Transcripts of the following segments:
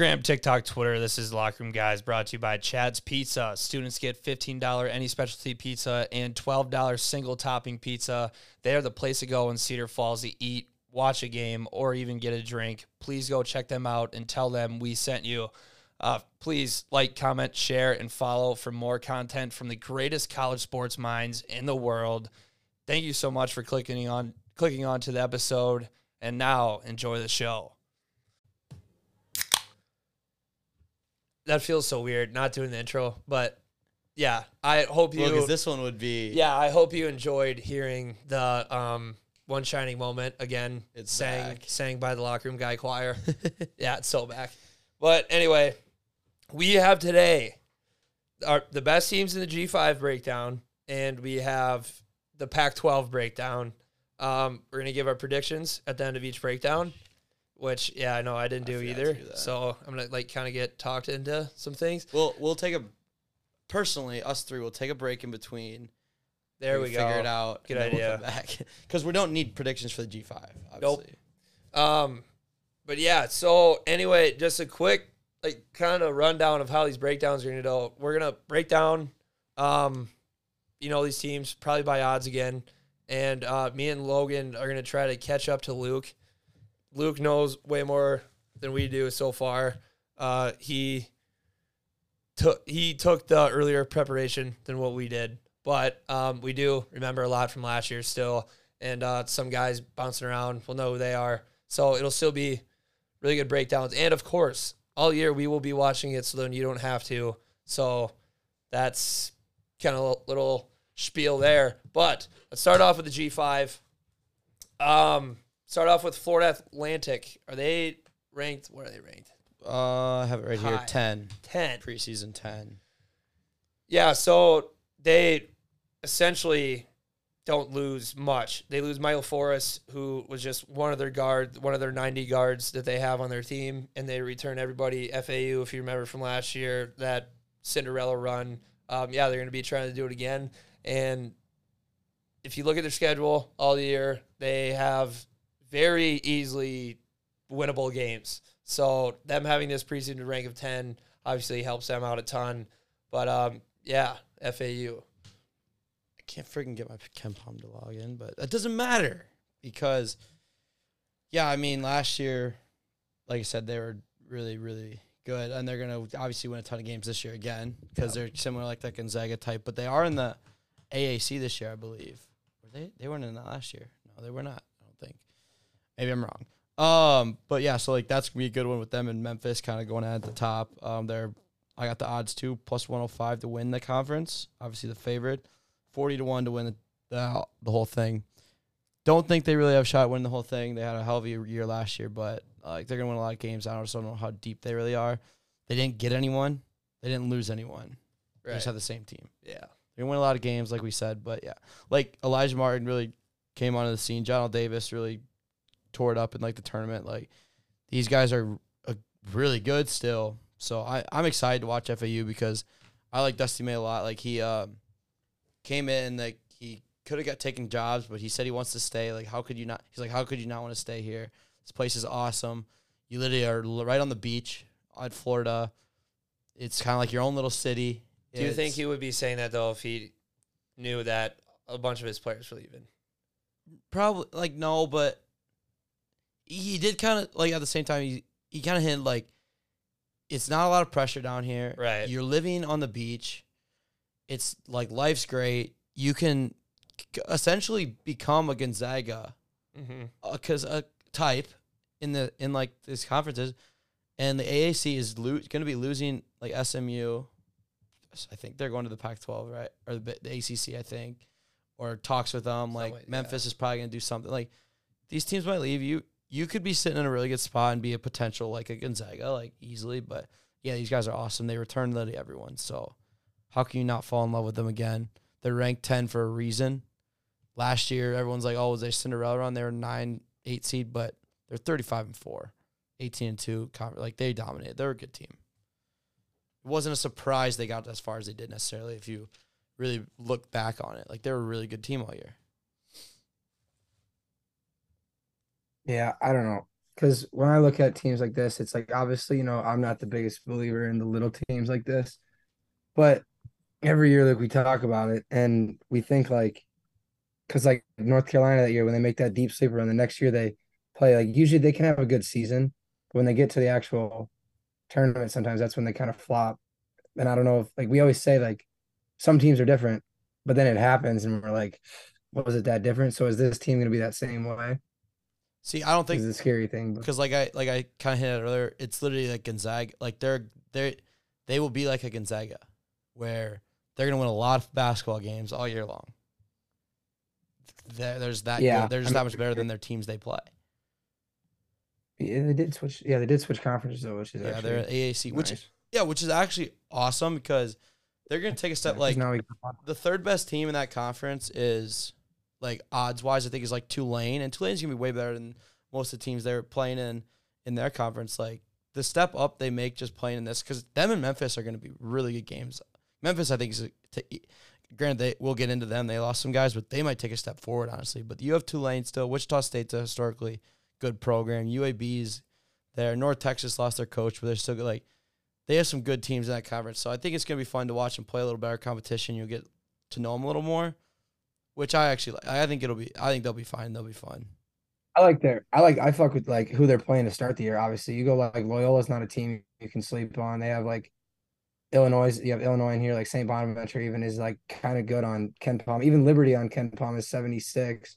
Instagram, TikTok, Twitter. This is Locker Room Guys brought to you by Chad's Pizza. Students get $15 any specialty pizza and $12 single topping pizza. They're the place to go in Cedar Falls to eat, watch a game, or even get a drink. Please go check them out and tell them we sent you. Uh, please like, comment, share, and follow for more content from the greatest college sports minds in the world. Thank you so much for clicking on clicking on to the episode. And now enjoy the show. That feels so weird not doing the intro, but yeah, I hope you. Well, this one would be yeah, I hope you enjoyed hearing the um, one shining moment again. It's sang back. sang by the locker room guy choir. yeah, it's so back. But anyway, we have today our the best teams in the G five breakdown, and we have the Pac twelve breakdown. Um, we're gonna give our predictions at the end of each breakdown. Which yeah, I know I didn't do to either. So I'm gonna like kind of get talked into some things. We'll we'll take a personally us three will take a break in between. There we, go. Figure it out. Good then we'll idea. back because we don't need predictions for the G five. Obviously. Um, but yeah. So anyway, just a quick like kind of rundown of how these breakdowns are gonna go. We're gonna break down, um, you know, these teams probably by odds again, and uh, me and Logan are gonna try to catch up to Luke. Luke knows way more than we do so far. Uh, he took he took the earlier preparation than what we did, but um, we do remember a lot from last year still, and uh, some guys bouncing around. We'll know who they are, so it'll still be really good breakdowns. And of course, all year we will be watching it, so then you don't have to. So that's kind of a little spiel there. But let's start off with the G five. Um, start off with Florida Atlantic. Are they ranked? Where are they ranked? Uh, I have it right here. Ten. Ten Ten. preseason ten. Yeah, so they essentially don't lose much. They lose Michael Forrest, who was just one of their guard, one of their 90 guards that they have on their team, and they return everybody. FAU, if you remember from last year, that Cinderella run. Um, yeah, they're going to be trying to do it again. And if you look at their schedule all year, they have very easily winnable games. So them having this preseason rank of 10 obviously helps them out a ton. But um, yeah, FAU. I can't freaking get my KenPom to log in, but it doesn't matter because, yeah, I mean, last year, like I said, they were really, really good, and they're gonna obviously win a ton of games this year again because they're similar like that Gonzaga type, but they are in the AAC this year, I believe. Were they? They weren't in that last year. No, they were not. I don't think. Maybe I'm wrong. Um, but yeah, so like that's gonna be a good one with them in Memphis, kind of going at the top. Um, they're I got the odds too, plus 105 to win the conference. Obviously, the favorite. 40 to 1 to win the, the, the whole thing. Don't think they really have a shot winning the whole thing. They had a hell of a year last year, but uh, like they're going to win a lot of games. I just don't know how deep they really are. They didn't get anyone, they didn't lose anyone. They just have the same team. Yeah. They win a lot of games, like we said, but yeah. Like Alijah Martin really came onto the scene. Johnell Davis really tore it up in like the tournament. Like these guys are uh, really good still. So I, I'm excited to watch FAU because I like Dusty May a lot. Like he um, came in like he could have got taken jobs, but he said he wants to stay. Like how could you not? He's like, how could you not want to stay here? This place is awesome. You literally are l- right on the beach at Florida. It's kind of like your own little city. Do you think he would be saying that though if he knew that a bunch of his players were leaving? Probably like no, but he did kind of like at the same time he he kind of hit like it's not a lot of pressure down here. Right. You're living on the beach. It's like life's great. You can essentially become a Gonzaga Mm-hmm. because a type in the in like these conferences, and the AAC is lo- going to be losing like SMU. I think they're going to the Pac-12, right, or the, the ACC, I think, or talks with them. Like Memphis is probably going to do something. Like these teams might leave you. You could be sitting in a really good spot and be a potential like a Gonzaga, like easily. But yeah, these guys are awesome. They return literally everyone. So how can you not fall in love with them again? They're ranked ten for a reason. Last year, everyone's like, "Oh, was they Cinderella run?" They were nine, eight seed, but they're thirty-five and four, 18 and two. Like they dominated. They're a good team. It wasn't a surprise they got as far as they did necessarily. If you really look back on it, like they were a really good team all year. Yeah, I don't know. Because when I look at teams like this, it's like obviously, you know, I'm not the biggest believer in the little teams like this. But every year, like we talk about it and we think like, because like North Carolina that year, when they make that deep sleeper, and the next year they play, like usually they can have a good season. But when they get to the actual tournament, sometimes that's when they kind of flop. And I don't know if, like, we always say, like, some teams are different, but then it happens and we're like, what was it that different? So is this team going to be that same way? See, I don't think it's a scary thing. Because like I like I kind of hit it earlier. It's literally like Gonzaga. Like they're they they will be like a Gonzaga, where they're gonna win a lot of basketball games all year long. There, there's that. Yeah, good. They're I just mean, that much better than their teams they play. Yeah, they did switch. Yeah, they did switch conferences though, which is Yeah, they're AAC, which yeah, which is actually awesome because they're gonna take a step Yeah, like the third best team in that conference is like odds wise, I think is like Tulane, and Tulane's gonna be way better than most of the teams they're playing in in their conference. Like the step up they make just playing in this, because them and Memphis are gonna be really good games. Memphis, I think, is to, granted they we'll get into them. They lost some guys, but they might take a step forward, honestly. But you have Tulane still. Wichita State's a historically good program. UAB's there. North Texas lost their coach, but they're still good. Like they have some good teams in that conference. So I think it's gonna be fun to watch them play a little better competition. You'll get to know them a little more, which I actually like. I think it'll be. I think they'll be fine. They'll be fun. I like their. I like. I fuck with like who they're playing to start the year. Obviously, you go like Loyola's not a team you can sleep on. They have like Illinois. You have Illinois in here. Like St. Bonaventure even is like kind of good on KenPom. Even Liberty on KenPom is seventy six.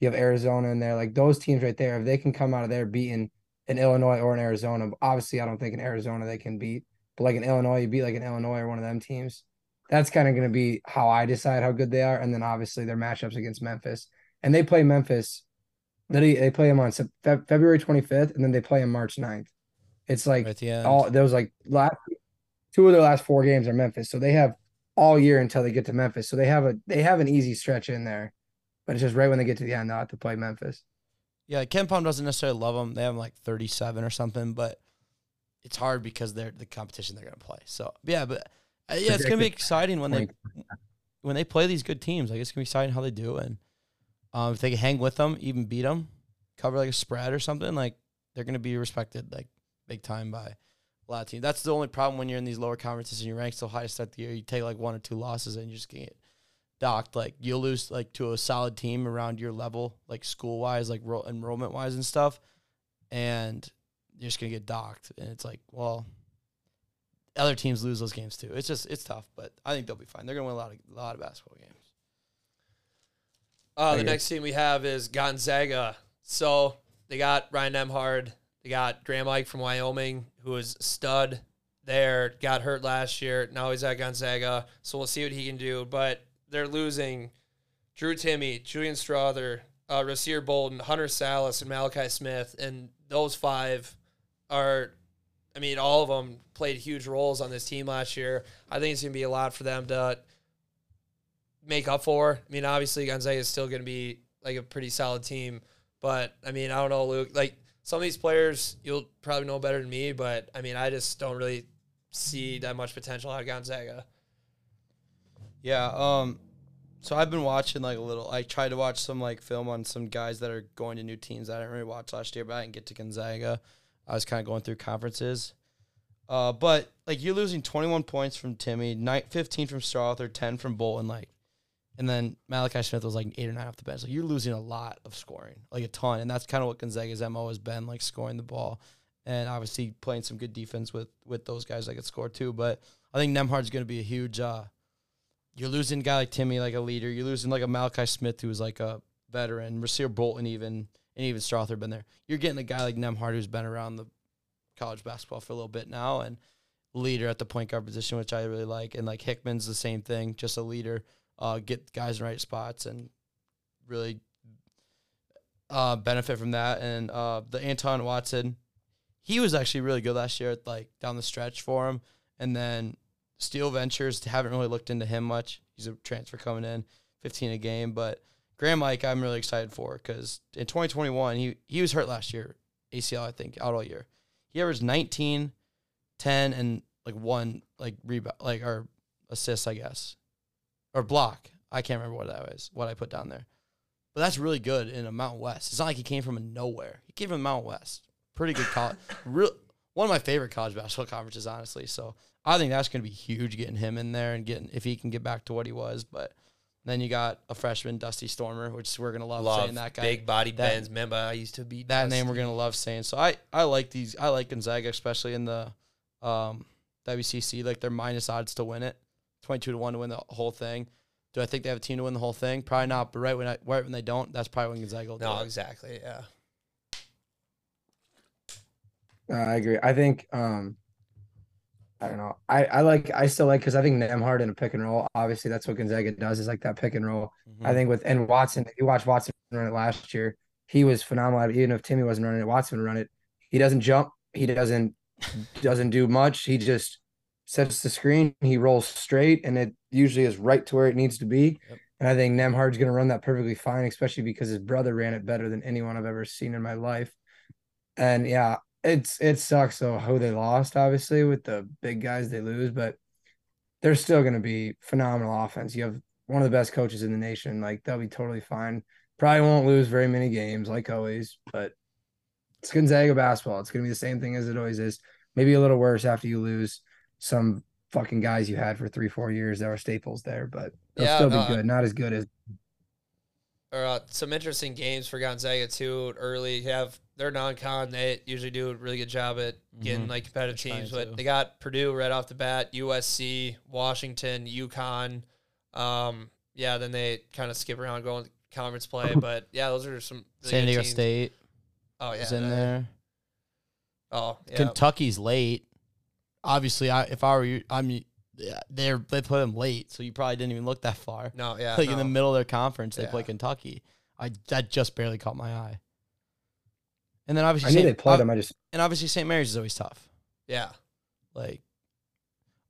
You have Arizona in there. Like those teams right there. If they can come out of there beating an Illinois or an Arizona, obviously I don't think in Arizona they can beat. But like in Illinois, you beat like an Illinois or one of them teams. That's kind of going to be how I decide how good they are. And then obviously their matchups against Memphis. And they play Memphis. They, they play them on February 25th and then they play them March 9th. It's like Right at the end. all those like last two of their last four games are Memphis. So they have all year until they get to Memphis. So they have a they have an easy stretch in there. But it's just right when they get to the end, they'll have to play Memphis. Yeah, KenPom doesn't necessarily love them. They have 'em like 37 or something, but it's hard because they're the competition they're gonna play. So yeah, but uh, yeah, it's gonna be exciting when they when they play these good teams. Like it's gonna be exciting how they do, and um, if they can hang with them, even beat them, cover like a spread or something, like they're gonna be respected like big time by a lot of teams. That's the only problem when you're in these lower conferences and you rank so high to start the year. You take like one or two losses and you just get docked. Like you'll lose like to a solid team around your level, like school wise, like ro- enrollment wise and stuff, and you're just gonna get docked. And it's like, well, other teams lose those games too. It's just it's tough, but I think they'll be fine. They're gonna win a lot of a lot of basketball games. Uh, the next team we have is Gonzaga. So they got Ryan Nembhard. They got Graham Ike from Wyoming, who was a stud there. Got hurt last year. Now he's at Gonzaga. So we'll see what he can do. But they're losing Drew Timme, Julian Strother, uh, Rasir Bolton, Hunter Sallis, and Malachi Smith. And those five are, I mean, all of them played huge roles on this team last year. I think it's going to be a lot for them to make up for. I mean, obviously Gonzaga is still going to be like a pretty solid team, but I mean, I don't know, Luke. Like some of these players, you'll probably know better than me, but I mean, I just don't really see that much potential out of Gonzaga. Yeah. Um. So I've been watching like a little. I tried to watch some like film on some guys that are going to new teams. I didn't really watch last year, but I didn't get to Gonzaga. I was kind of going through conferences. Uh, but like you're losing 21 points from Timme, night 15 from Strother, 10 from Bolton, like, and then Malachi Smith was like eight or nine off the bench. Like you're losing a lot of scoring, like a ton, and that's kind of what Gonzaga's mo has been, like scoring the ball, and obviously playing some good defense with with those guys that could score too. But I think Nembhard's going to be a huge. uh You're losing a guy like Timme, like a leader. You're losing like a Malachi Smith, who's like a veteran. Rasir Bolton, even and even Strother been there. You're getting a guy like Nembhard, who's been around the college basketball for a little bit now, and leader at the point guard position, which I really like. And like Hickman's the same thing, just a leader uh, get guys in the right spots, and really uh, benefit from that. And uh, the Anton Watson, he was actually really good last year, like down the stretch for him. And then Steele Venters haven't really looked into him much. He's a transfer coming in, 15 a game. But Graham Ike, I'm really excited for because in 2021, he, he was hurt last year, ACL, I think, out all year. He averaged 19, 10, and like one like rebound, like or assists, I guess, or block. I can't remember what that was, what I put down there. But that's really good in a Mountain West. It's not like he came from nowhere. He came from Mountain West. Pretty good college. Real one of my favorite college basketball conferences, honestly. So I think that's going to be huge getting him in there and getting if he can get back to what he was. But then you got a freshman, Dusty Stromer, which we're gonna love, Love saying that guy. big body that- bends. Remember, I used to be that name we're gonna love saying. So I I like these. I like Gonzaga, especially in the um, WCC. Like they're minus odds to win it, twenty two to one to win the whole thing. Do I think they have a team to win the whole thing? Probably not. But right when I, right when they don't, that's probably when Gonzaga will do No, it. exactly. Yeah. Uh, I agree. I think um I don't know. I I like I still like because I think Nembhard in a pick and roll. Obviously, that's what Gonzaga does is like that pick and roll. Mhm. I think with and Watson, if you watch Watson run it last year, he was phenomenal. Even if Timme wasn't running it, Watson would run it. He doesn't jump. He doesn't doesn't do much. He just sets the screen. He rolls straight, and it usually is right to where it needs to be. Yep. And I think Nembhard's going to run that perfectly fine, especially because his brother ran it better than anyone I've ever seen in my life. And yeah, it's it sucks though how they lost, obviously, with the big guys they lose, but they're still going to be phenomenal offense. You have one of the best coaches in the nation. Like they'll be totally fine. Probably won't lose very many games, like always, but it's Gonzaga basketball. It's going to be the same thing as it always is. Maybe a little worse after you lose some fucking guys you had for three, four years that were staples there, but they'll Yeah, still be no, good. Not as good as Or uh, some interesting games for Gonzaga too. Early You have their non-con. They usually do a really good job at getting Mhm. like competitive They're teams. But to. they got Purdue right off the bat, USC, Washington, UConn. Um, yeah, then they kind of skip around going to conference play. But yeah, those are some really San Diego teams. State Oh yeah, is in uh, there. Oh yeah, Kentucky's late. Obviously, I if I were you, I'm yeah, they're they put them late, so you probably didn't even look that far. no, yeah, like in the middle of their conference, they play Kentucky. I that just barely caught my eye. And then I obviously, knew Saint- they played them. I just and obviously St. Mary's is always tough. Yeah, Like,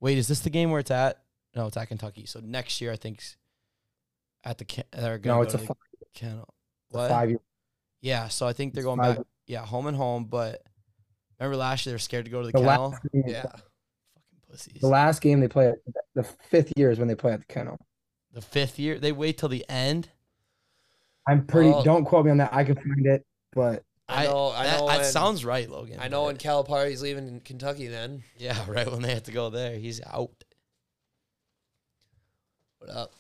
wait, is this the game where it's at? No, it's at Kentucky. So next year, I think at the they're gonna no, it's a, to fi- Kennel. What? five year. Yeah, so I think they're It's going five- back. Yeah, home and home. But remember last year they were scared to go to the, The Kennel. yeah. Fucking pussies. the last game they play, the fifth year is when they play at the kennel. The fifth year, they wait till the end. I'm pretty. Well- don't quote me on that. I can find it, but I know. I, that, know. that when- sounds right, Logan. I know when but- Calipari's leaving in Kentucky. Then Yeah, right when they have to go there, he's out. what up?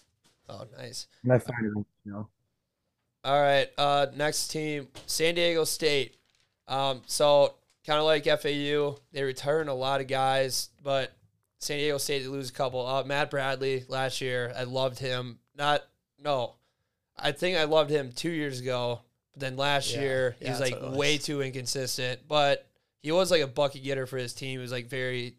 Oh, nice. when I find you know. All right. Uh, next team, San Diego State. Um, so kind of like FAU, they return a lot of guys, but San Diego State they lose a couple. Uh, Matt Bradley last year, I loved him. Not no, I think I loved him two years ago. But then last Yeah, year yeah, he was like it way too inconsistent. But he was like a bucket getter for his team. He was like very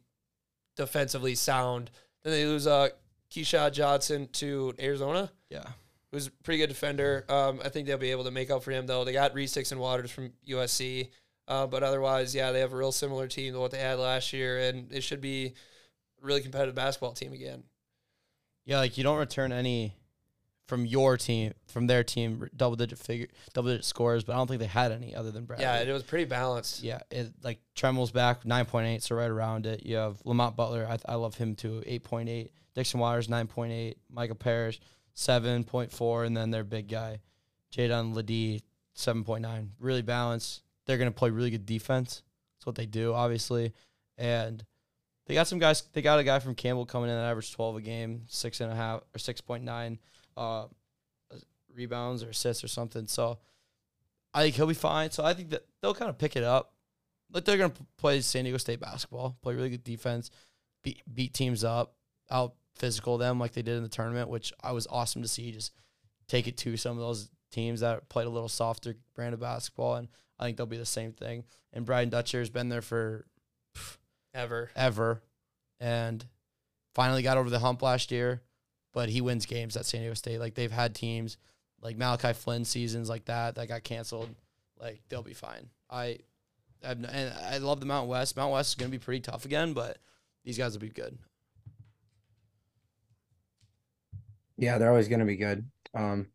defensively sound. Then they lose uh Keyshawn Johnson to Arizona Yeah. who's a pretty good defender. Um, I think they'll be able to make up for him though. They got Reese and Waters from USC, uh, but otherwise, yeah, they have a real similar team to what they had last year, and it should be a really competitive basketball team again. Yeah, like you don't return any from your team, from their team, double digit figure, double digit scores, but I don't think they had any other than Bradley. Yeah, it was pretty balanced. Yeah, it, like Trammell's back nine point eight, so right around it. You have Lamont Butler, I, I love him too, eight point eight. Dixon Waters nine point eight. Michael Parrish seven point four, and then their big guy, Jaedon LeDee seven point nine. Really balanced. They're gonna play really good defense. That's what they do, obviously, and they got some guys. They got a guy from Campbell coming in that averaged twelve a game, six and a half or six point nine uh, rebounds or assists or something. So I think he'll be fine. So I think that they'll kind of pick it up. Like they're gonna play San Diego State basketball, play really good defense, beat beat teams up, out physical them like they did in the tournament, which I was awesome to see. Just take it to some of those teams that played a little softer brand of basketball, and I think they'll be the same thing. And Brian Dutcher has been there for Ever. ever, and finally got over the hump last year. But he wins games at San Diego State. Like they've had teams like Malachi Flynn seasons like that that got canceled. Like they'll be fine. I, I've, and I love the Mount West. Mount West is going to be pretty tough again, but these guys will be good. Yeah, they're always going to be good. Um,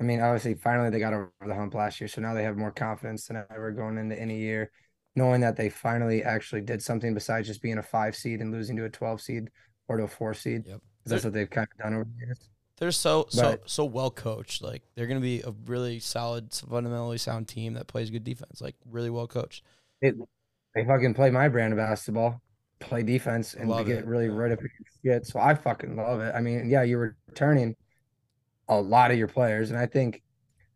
I mean, obviously, finally they got over the hump last year, so now they have more confidence than ever going into any year, knowing that they finally actually did something besides just being a five seed and losing to a twelve seed or to a four seed. Yep. That's what they've kind of done over the years. They're so so But- so well coached. Like they're going to be a really solid, fundamentally sound team that plays good defense. Like really well coached. It, they fucking play my brand of basketball, play defense, and Love they get it, really yeah. right up against shit. So I fucking love it. I mean, yeah, you're returning a lot of your players, and I think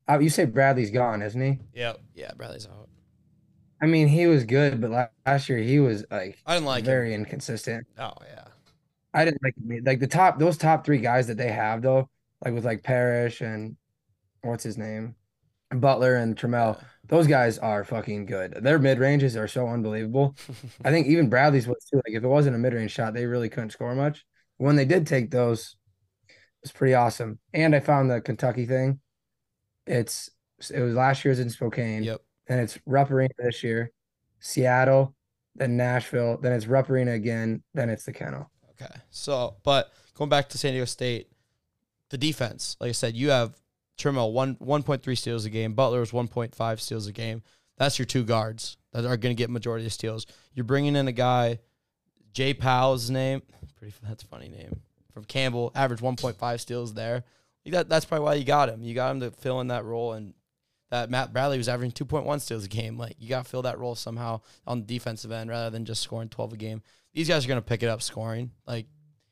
uh, you say Bradley's gone, isn't he? Yep. Yeah, Bradley's out. I mean, he was good, but last year he was like I didn't like him. very inconsistent. Oh yeah. I didn't like like the top those top three guys that they have though, like with like Parrish and what's his name, Butler and Trammell. Those guys are fucking good. Their mid ranges are so unbelievable. I think even Bradley's was too. Like if it wasn't a mid range shot, they really couldn't score much. When they did take those, it was pretty awesome. And I found the Kentucky thing. It's it was last year's in Spokane, Yep. and it's Rupp Arena this year, Seattle, then Nashville, then it's Rupp Arena again, then it's the Kennel. Okay. So, but going back to San Diego State, the defense, like I said, you have Trammell one one point three steals a game. Butler was one point five steals a game. That's your two guards that are going to get majority of steals. You're bringing in a guy, Jay Pal's name. Pretty that's a funny name from Campbell. Average one point five steals there. That, that's probably why you got him. You got him to fill in that role and. That Matt Bradley was averaging 2.1 steals a game. Like, you got to fill that role somehow on the defensive end rather than just scoring 12 a game these guys are going to pick it up scoring. Like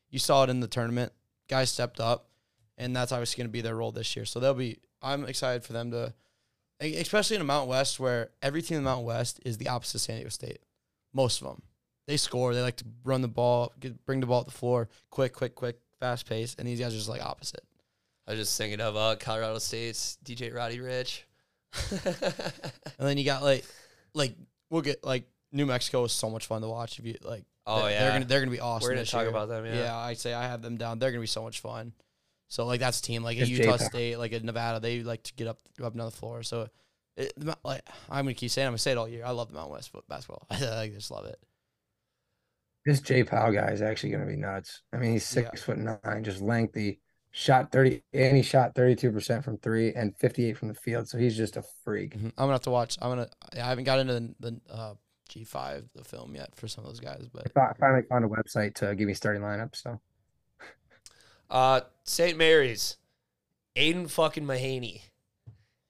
you saw it in the tournament, guys stepped up, and that's obviously going to be their role this year. So they'll be. I'm excited for them to, especially in the Mountain West, where every team in the Mountain West is the opposite of San Diego State. Most of them, they score. They like to run the ball, get, bring the ball up the floor, quick, quick, quick, fast pace, and these guys are just like opposite. I was just thinking of uh, Colorado State's DJ Roddy Rich. And then you got like, like we'll get like New Mexico is so much fun to watch. If you like, Oh, they're, yeah. they're gonna they're gonna be awesome. We're gonna this talk year. about them. Yeah. Yeah, I say I have them down. They're gonna be so much fun. So like that's a team like a Just Utah J-Pac. State, like a Nevada. They like to get up up and down the floor. So it, like I'm gonna keep saying, I'm gonna say it all year. I love the Mountain West foot basketball. I just love it. This Jay Pal guy is actually going to be nuts. I mean, he's six Yeah. foot nine, just lengthy. Shot thirty, and he shot thirty-two percent from three and fifty-eight from the field. So he's just a freak. Mhm. I'm gonna have to watch. I'm gonna. I haven't got into the, the uh, G5 the film yet for some of those guys, but I finally found a website to give me starting lineup. So Uh, St. Mary's, Aidan fucking Mahaney.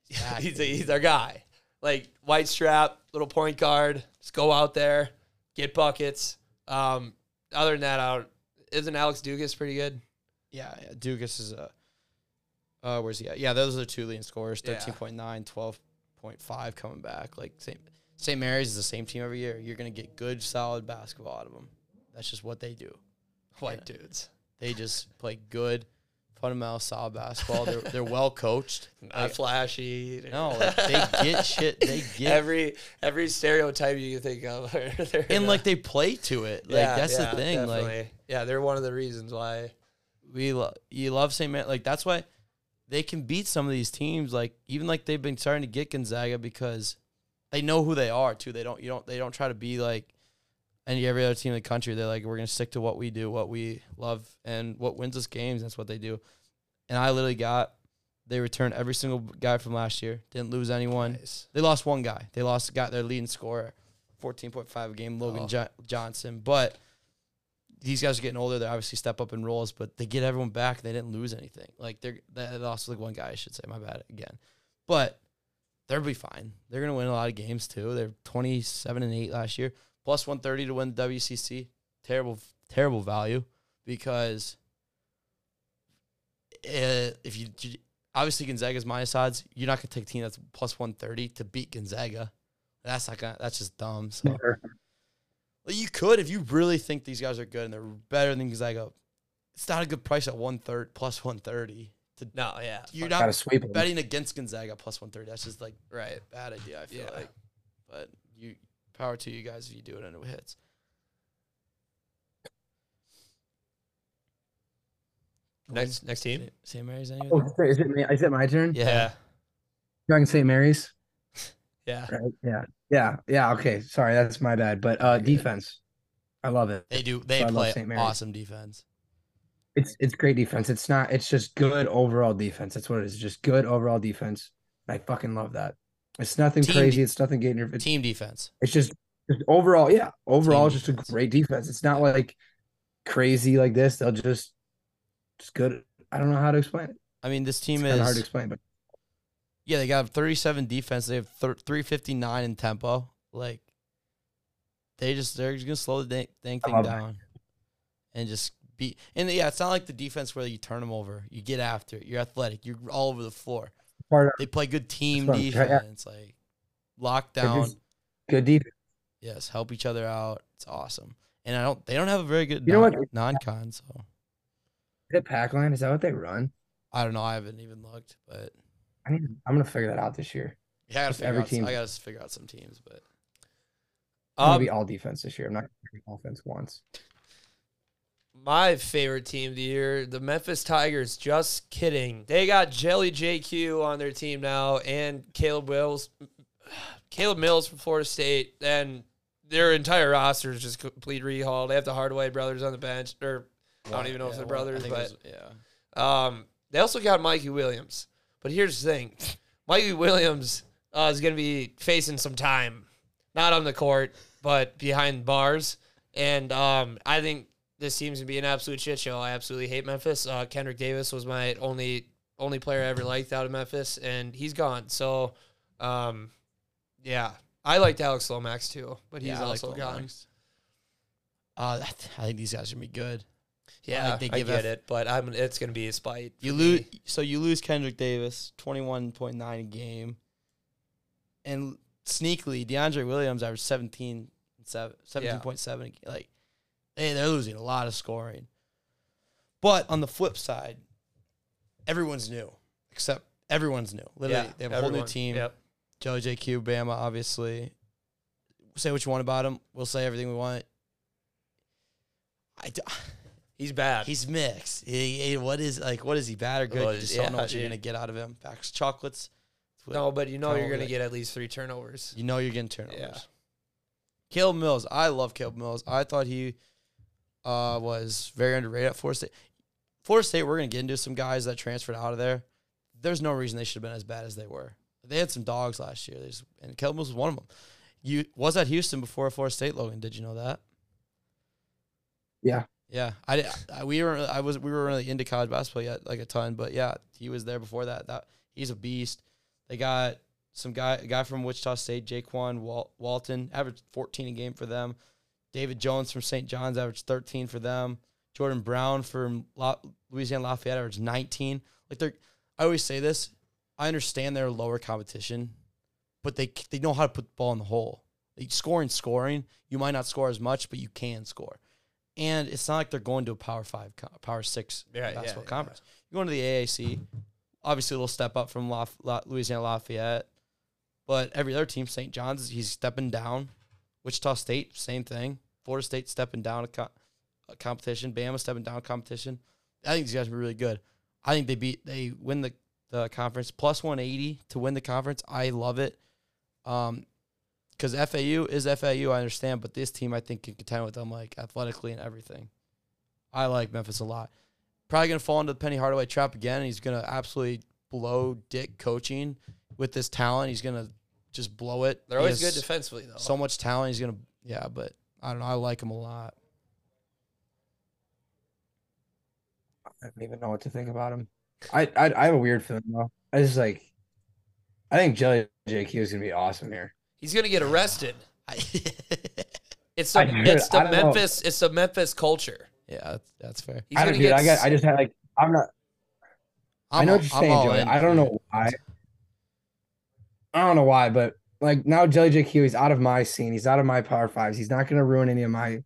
Exactly. he's he's our guy. Like white strap, little point guard. Just go out there, get buckets. Um, other than that, I don't, isn't Alex Ducas pretty good? yeah, yeah Ducas is a. Uh, where's he at? Yeah, those are the two leading scorers: Yeah. 13.9, 12.5 coming back. Like St. St. Mary's is the same team every year. You're gonna get good, solid basketball out of them. That's just what they do. White Yeah. dudes. They just play good, fundamental, solid basketball. They're they're well coached. Not Like, flashy. no, like they get shit. They get every every stereotype you can think of. and the- like they play to it. Like Yeah, that's yeah, the thing. Like yeah, they're one of the reasons why. we love you love St. Man. Like that's why they can beat some of these teams. Like even like they've been starting to get Gonzaga because they know who they are too. They don't you don't they don't try to be like any every other team in the country. They're like we're gonna stick to what we do, what we love, and what wins us games. That's what they do. And I literally got they returned every single guy from last year. Didn't lose anyone. Nice. They lost one guy. They lost got their leading scorer, fourteen point five a game, Logan Oh. Jo- Johnson. But these guys are getting older. They obviously step up in roles, but they get everyone back. They didn't lose anything. Like they're they lost like one guy, I should say. My bad again, but they'll be fine. They're gonna win a lot of games too. They're twenty seven and eight last year, plus one thirty to win the WCC. Terrible, terrible value because if you obviously Gonzaga's minus odds, you're not gonna take a team that's plus one thirty to beat Gonzaga. That's not gonna. That's just dumb. So well, you could if you really think these guys are good and they're better than Gonzaga. It's not a good price at one third plus one thirty. To No, yeah. you're gotta not sweep him. betting against Gonzaga plus one thirty. That's just like Right. bad idea. I feel Yeah. like, but you power to you guys if you do it and it hits. Next next team. St. St. Mary's anyway? Oh, is it me? Is it my turn? yeah. Going St. Mary's. Yeah. Right. Yeah. Yeah. Yeah. Okay. Sorry, that's my bad. But uh, defense, I love it. They do. They So I love play St. Mary's. awesome defense. It's it's great defense. It's not. It's just good overall defense. That's what it is. Just good overall defense. I fucking love that. It's nothing Team crazy. de- It's nothing getting your. Team defense. it's just, just overall. Yeah. Overall, Team it's just a great defense. It's not like crazy like this. They'll just just good. I don't know how to explain it. I mean, this team kind of hard to explain, but yeah. They got 37 defense. They have thir- 359 in tempo. Like they just they're just gonna slow the dang, dang thing love that. down and just be. And yeah, it's not like the defense where you turn them over. You get after it. You're athletic. You're all over the floor. part They play good team That's yeah. defense. Like lockdown. good defense. Yes, help each other out. It's awesome. And I don't. They don't have a very good You know non, what? non-con. So Is it Packline? Is that what they run? I don't know. I haven't even looked, but I need, I'm gonna figure that out this year. yeah, I gotta figure every out. team. I gotta figure out some teams, but I'm gonna Um, be all defense this year. I'm not gonna be offense once. My favorite team of the year, the Memphis Tigers. Just kidding. They got Jelly JQ on their team now, and Caleb Wills, Caleb Mills from Florida State, and their entire roster is just complete rehaul. They have the Hardaway brothers on the bench, or I don't even know if they're well, brothers, but was- yeah. Um, they also got Mikey Williams. But here's the thing Mikey Williams uh, is going to be facing some time, not on the court, but behind bars. And um, I think this seems to be an absolute shit show. I absolutely hate Memphis. Uh, Kendrick Davis was my only only player I ever liked out of Memphis, and he's gone. So, um, yeah, I liked Alex Lomax too, but he's Yeah, I like also gone. Uh, I think these guys are gonna be good. Yeah, Like, they I get F- it, but I'm it's going to be a spite. You lose, so you lose Kendrick Davis, twenty one point nine a game, and sneakily DeAndre Williams averaged 17, 17.7. Like, hey, they're losing a lot of scoring. But on the flip side, everyone's new, except everyone's new. Literally, Yeah, they have a whole new team. Yep. Joe JQ, Bama, obviously. Say what you want about him. We'll say everything we want. I d- He's bad. he's mixed. He, he- what is like? What is he bad or good? Well, you just don't know what you're dude. gonna get out of him. Facts, chocolates. No, but you know you're going to like- get at least three turnovers. you know you're getting turnovers. Yeah. Caleb Mills, I love Caleb Mills. I thought he uh, was very underrated at Florida State. Florida State, we're gonna get into some guys that transferred out of there. There's no reason they should have been as bad as they were. They had some dogs last year, just- and Caleb was one of them. You was at Houston before Florida State, Logan. Did you know that? Yeah. Yeah, I, I we were I was we were really into college basketball yet like a ton, but yeah, he was there before that. That he's a beast. They got some guy a guy from Wichita State, Jaykwon Wal- Walton, averaged 14 a game for them. David Jones from St. John's averaged 13 for them. Jordan Brown from La- Louisiana Lafayette averaged 19. Like they're, I always say this. I understand they're lower competition, but they they know how to put the ball in the hole. Like scoring, scoring. You might not score as much, but you can score. And it's not like they're going to a Power Five, Power Six Yeah, yeah, basketball yeah. conference. You're going to the AAC. Obviously, a little step up from La- La- Louisiana Lafayette, but every other team, St. John's, he's stepping down. Wichita State, same thing. Florida State stepping down a, co- a competition. Bama stepping down competition. I think these guys are really good. I think they beat they win the the conference plus 180 to win the conference. I love it. Um, because FAU is FAU, I understand, but this team I think can contend with them like athletically and everything. I like Memphis a lot. Probably gonna fall into the Penny Hardaway trap again. And he's gonna absolutely blow Dick coaching with this talent. He's gonna just blow it. They're always good defensively, though. So much talent. He's gonna yeah, but I don't know. I like him a lot. I don't even know what to think about him. I I, I have a weird feeling though. I just like, I think Jelly JQ is gonna be awesome here. He's going to get arrested. It's the, I it's the I don't know. Memphis it's the Memphis culture. yeah, that's, that's fair. He's I don't, dude, get I got. s- I just had like. I'm not. i know all- what you're I'm saying, all Joey. I don't know why. I don't know why, but like now Jelly JQ, he's out of my scene. He's out of my power fives. He's not gonna ruin any of my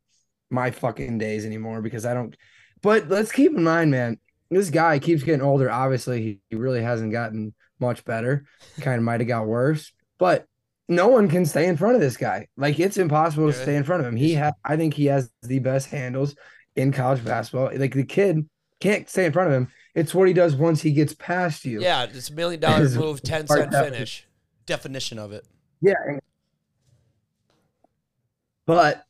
my fucking days anymore because I don't. But let's keep in mind, man, this guy keeps getting older. Obviously, he, he really hasn't gotten much better. Kind of might have got worse, but no one can stay in front of this guy. Like it's impossible to stay in front of him. He ha- I think he has the best handles in college basketball. Like the kid can't stay in front of him. It's what he does once he gets past you. Yeah, it's a million dollar move, ten cent finish. Definition of it. Yeah. But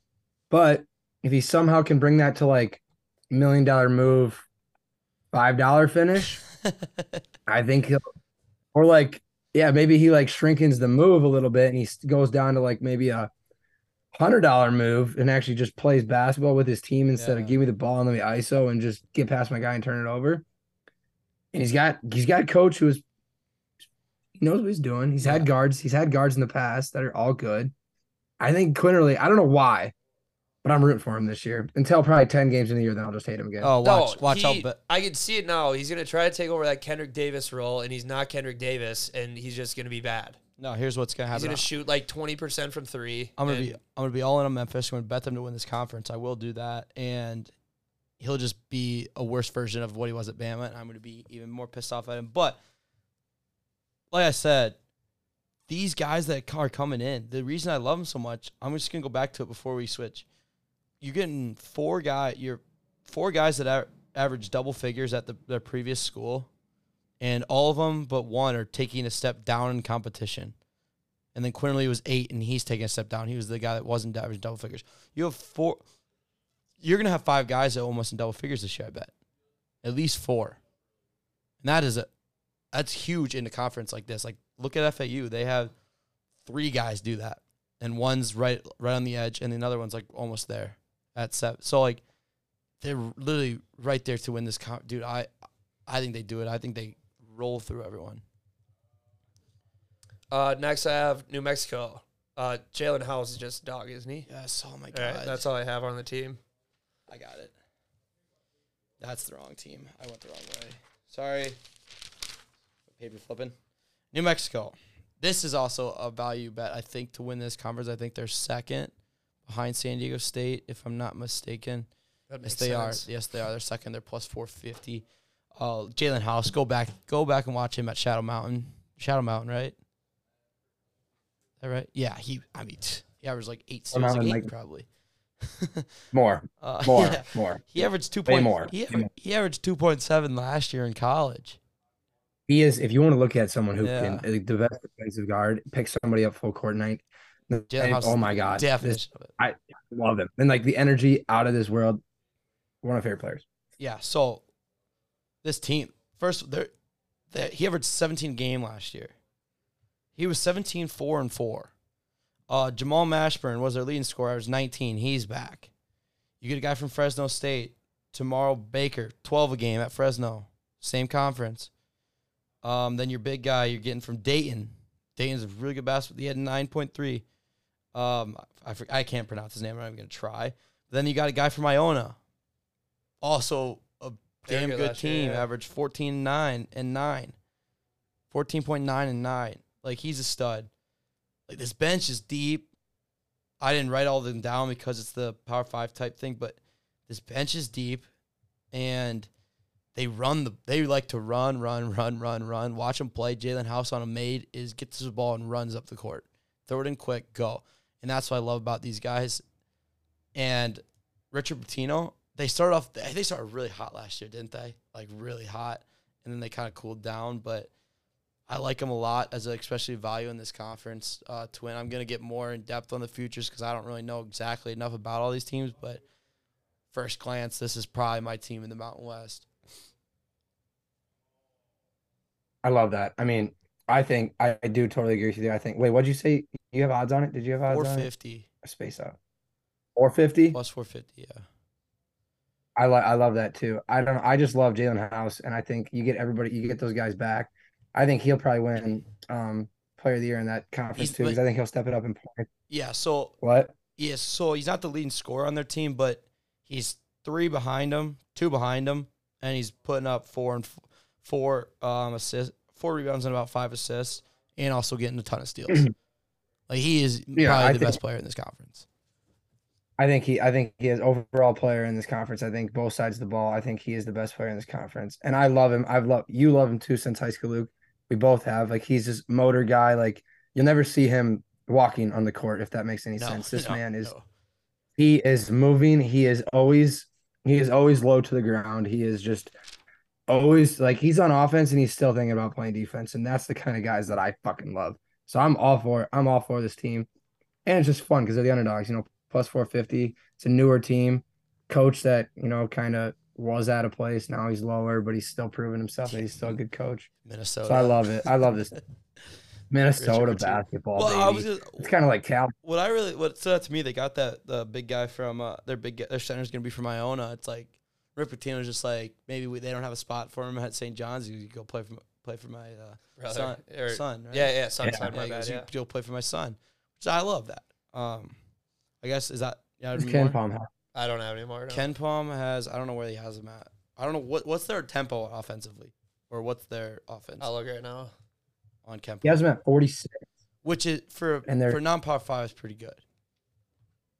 but if he somehow can bring that to like million dollar move, five dollar finish, I think he'll or like yeah, maybe he like shrinkens the move a little bit and he goes down to like maybe a hundred dollar move and actually just plays basketball with his team instead Yeah. of give me the ball and let me ISO and just get past my guy and turn it over. And he's got he's got a coach who is he knows what he's doing. He's had guards. He's had guards in the past that are all good. I think Quinerly, I don't know why, but I'm rooting for him this year. Until probably 10 games in the year, then I'll just hate him again. Oh, watch, no, watch he, out. But I can see it now. He's gonna try to take over that Kendrick Davis role, and he's not Kendrick Davis, and he's just gonna be bad. no, here's what's gonna happen. He's happen. gonna shoot like twenty percent from three. I'm gonna and- be I'm gonna be all in on Memphis. I'm gonna bet them to win this conference. I will do that, and he'll just be a worse version of what he was at Bama, and I'm gonna be even more pissed off at him. But like I said, these guys that are coming in, the reason I love them so much, I'm just gonna go back to it before we switch. You're getting four guy, you're four guys that average double figures at the, their previous school, and all of them but one are taking a step down in competition. And then Quinerly was eight, and he's taking a step down. He was the guy that wasn't average double figures. You have four. You're gonna have five guys that almost in double figures this year. I bet, at least four. And that is a, that's huge in a conference like this. Like look at FAU. They have three guys do that, and one's right right on the edge, and another one's like almost there at seven. So like they're literally right there to win this. Con- Dude, I I think they do it. I think they roll through everyone. Uh, next, I have New Mexico. Uh, Jaelen House is just a dog, isn't he? Yes. Oh my god. right, that's all I have on the team. I got it. That's the wrong team. I went the wrong way. Sorry. Paper flipping. New Mexico. This is also a value bet, I think, to win this conference. I think they're second behind San Diego State, if I'm not mistaken. That Yes, they sense. are. Yes, they are. They're second. They're plus 450. Uh, Jaelen House. Go back. Go back and watch him at Shadow Mountain. Shadow Mountain, right? Is that right? Yeah. He. I mean, he averaged like eight Shadow steals a Mountain, game, like- probably. More, Uh, more, yeah. more. He averaged two Way point. more. He, aver- more. he averaged two point seven last year in college. He is, if you want to look at someone who Yeah. can, like, the best defensive guard, pick somebody up full court night. Oh my God. This, definition. I love him. And like the energy out of this world. One of my favorite players. Yeah. So this team first, they're, they he averaged seventeen a game last year. He was 17, 4, and four. Uh, Jamal Mashburn was their leading scorer. I was nineteen. He's back. You get a guy from Fresno State tomorrow. Baker, twelve a game at Fresno, same conference. Um, then your big guy you're getting from Dayton. Dayton's a really good basketball. He had nine point three. Um, I I can't pronounce his name. I'm not even gonna try. then you got a guy from Iona, also a damn good good last year, team. yeah. Averaged 14 9 and 9. 14.9 and 9. Like he's a stud. Like this bench is deep. I didn't write all of them down because it's the Power 5 type thing, but this bench is deep and they run the they like to run, run, run, run, run. Watch them play. Jaelen House on a made is gets the ball and runs up the court. Throw it in quick, go. And that's what I love about these guys. And Richard Pitino, they started off they started really hot last year, didn't they? Like really hot. And then they kind of cooled down, but I like them a lot as a, especially value in this conference. Uh, to win, I'm gonna get more in depth on the futures because I don't really know exactly enough about all these teams. But first glance, this is probably my team in the Mountain West. I love that. I mean, I think I, I do totally agree with you. I think. Wait, what'd you say? You have odds on it? Did you have odds on it? 450 Space out. Four fifty. plus 450. Yeah. I like. I love that too. I don't. I just love Jaelen House, and I think you get everybody. You get those guys back. I think he'll probably win um Player of the Year in that conference He's- too, because I think he'll step it up in points. Yeah. So What? Yes, so he's not the leading scorer on their team, but he's three behind him, two behind him, and he's putting up four and four um assists, four rebounds and about five assists, and also getting a ton of steals. like he is Yeah, probably I the think- best player in this conference. I think he. I think he is overall player in this conference. I think both sides of the ball. I think he is the best player in this conference, and I love him. I've loved you. Love him too since high school, Luke. We both have. Like he's this motor guy. Like you'll never see him walking on the court if that makes any No, sense. This no, man is no. he is moving. He is always He is always low to the ground. He is just always like he's on offense and he's still thinking about playing defense. And that's the kind of guys that I fucking love. So I'm all for I'm all for this team. And it's just fun because they're the underdogs, you know, plus 450. It's a newer team. Coach that, you know, kind of was out of place. Now he's lower, but he's still proving himself that he's still a good coach. Minnesota. So I love it. I love this Minnesota Richard basketball. Well, just, it's kind of like Cal. what I really what stood out to me, they got that the big guy from uh, their big their center's gonna be from Iona. It's like Rick Pitino's just like maybe we, they don't have a spot for him at St. John's. You could go play for play for my uh, Brother. son. Or- son, right? Yeah, yeah, son, Yeah. son, Yeah, my bad, goes, yeah. "You- You'll play for my son, which I love that. Um, I guess is that yeah. It's Ken? Palm. I don't have any more. No. KenPom has I don't know where he has him at. I don't know what what's their tempo offensively, or what's their offense I'll look right now. on Ken He Palm, has him at 46. which is for And for non power five is pretty good.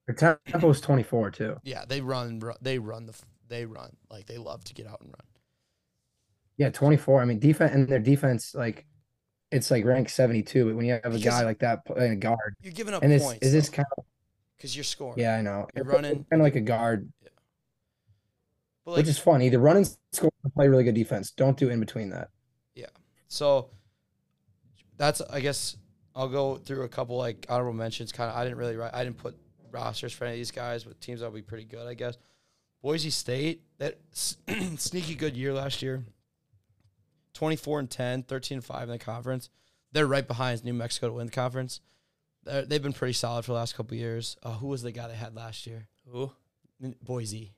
Their tempo is 24 too. Yeah, they run, they run the, f- they run like they love to get out and run. Yeah, 24. I mean, defense and their defense, like, it's like ranked 72. But when you have a Because- guy like that playing a guard, You're giving up and this points. is this kind of because you're scoring. yeah, I know. You're running- kind of like a guard, but like which is fun. Either run and score or play really good defense. Don't do in between that. Yeah. So, that's I guess I'll go through a couple like honorable mentions. Kind of, I didn't really write, I didn't put rosters for any of these guys, but teams that'll be pretty good, I guess. Boise State, that sneaky good year last year. 24 and 10, 13 and 5 in the conference. They're right behind New Mexico to win the conference. They're, they've been pretty solid for the last couple years. Uh, who was the guy they had last year? Who? Boise.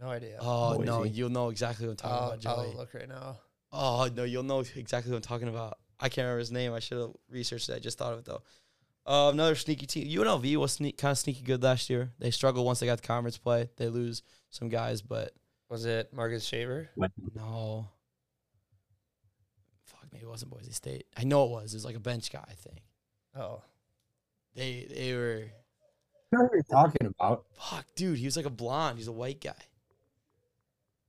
No idea. Oh no, you'll know exactly what I'm talking I'll, about, Joey. I'll look right now. Oh no, you'll know exactly what I'm talking about. I can't remember his name. I should have researched it. I just thought of it though. Uh, another sneaky team. UNLV was sneak, kind of sneaky good last year. They struggled once they got the conference play. They lose some guys, but Was it Marcus Shaver? no. Fuck, maybe it wasn't Boise State. I know it was. It was like a bench guy. I think Oh, they they were. I know what you're talking about. Fuck, dude. He was like a blonde. He's a white guy.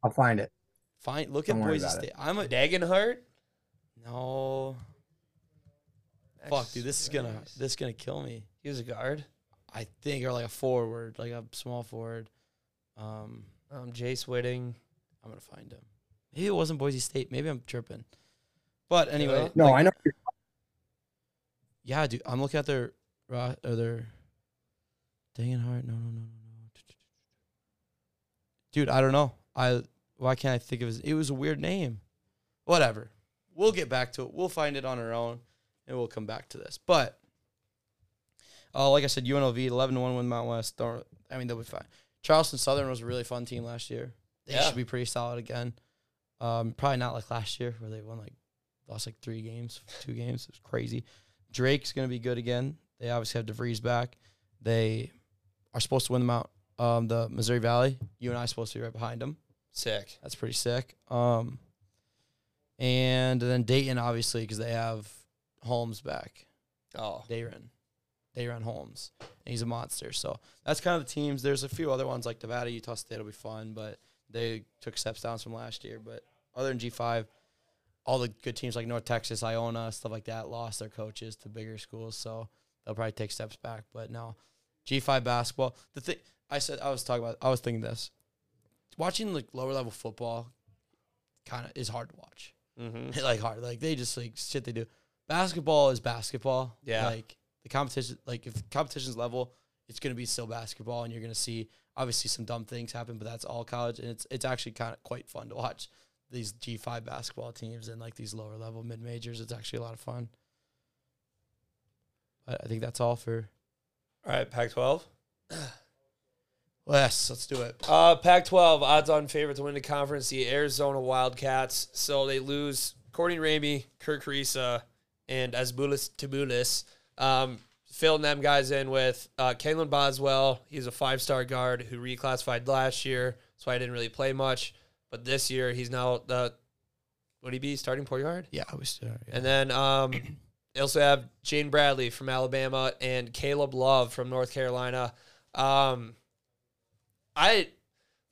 I'll find it. Fine. Look Don't at worry Boise about it. State. I'm a Degenhart. no. Fuck, dude. This is gonna this is gonna kill me. He was a guard. I think, or like a forward, like a small forward. Um, Um, Jace Whitting. I'm gonna find him. Maybe it wasn't Boise State. Maybe I'm tripping. But anyway, No, like, I know. Yeah, dude. I'm looking at their ro- or their Degenhart. No, no, no, no, no. Dude, I don't know. I why can't I think of his? It was a weird name. Whatever. We'll get back to it. We'll find it on our own, and we'll come back to this. But, uh, like I said, UNLV 11 1 win Mount West. Don't, I mean they'll be fine. Charleston Southern was a really fun team last year. They Yeah. should be pretty solid again. Um, probably not like last year where they won like lost like three games, two games. It was crazy. Drake's gonna be good again. They obviously have DeVries back. They are supposed to win the Mount um, the Missouri Valley. UNI are supposed to be right behind them. Sick. That's pretty sick. Um, and then Dayton obviously because they have Holmes back. Oh, DaRon, DaRon Holmes. And he's a monster. So that's kind of the teams. There's a few other ones like Nevada, Utah State will be fun, but they took steps down from last year. But other than G5, all the good teams like North Texas, Iona, stuff like that lost their coaches to bigger schools. So they'll probably take steps back. But no, G5 basketball. The thing I said, I was talking about, I was thinking this. Watching like lower level football kind of is hard to watch. mm-hmm. like hard. Like they just like shit they do. Basketball is basketball. Yeah. Like the competition like if the competition's level, it's gonna be still basketball and you're gonna see obviously some dumb things happen, but that's all college and it's it's actually kind of quite fun to watch these G five basketball teams and like these lower level mid majors. It's actually a lot of fun. But I think that's all for All right, Pac-12. yes, let's do it. Uh, Pac-12 odds on favorite to win the conference, the Arizona Wildcats. So they lose Courtney Ramey, Kerr Kriisa, and Azuolas Tubelis. Um, filling them guys in with uh, Kylan Boswell. He's a five-star guard who reclassified last year, so I didn't really play much. But this year, he's now the would he be starting point guard? Yeah, I was uh, yeah. And then um, they also have Jaden Bradley from Alabama and Caleb Love from North Carolina. Um, I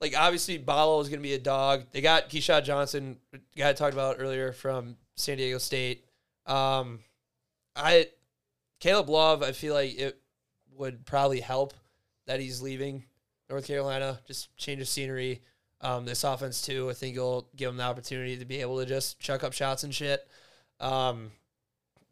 like obviously Ballo is going to be a dog. They got Keshad Johnson, guy I talked about earlier from San Diego State. Um, I Caleb Love, I feel like it would probably help that he's leaving North Carolina, just change of scenery. Um, this offense too, I think it'll give him the opportunity to be able to just chuck up shots and shit. Um,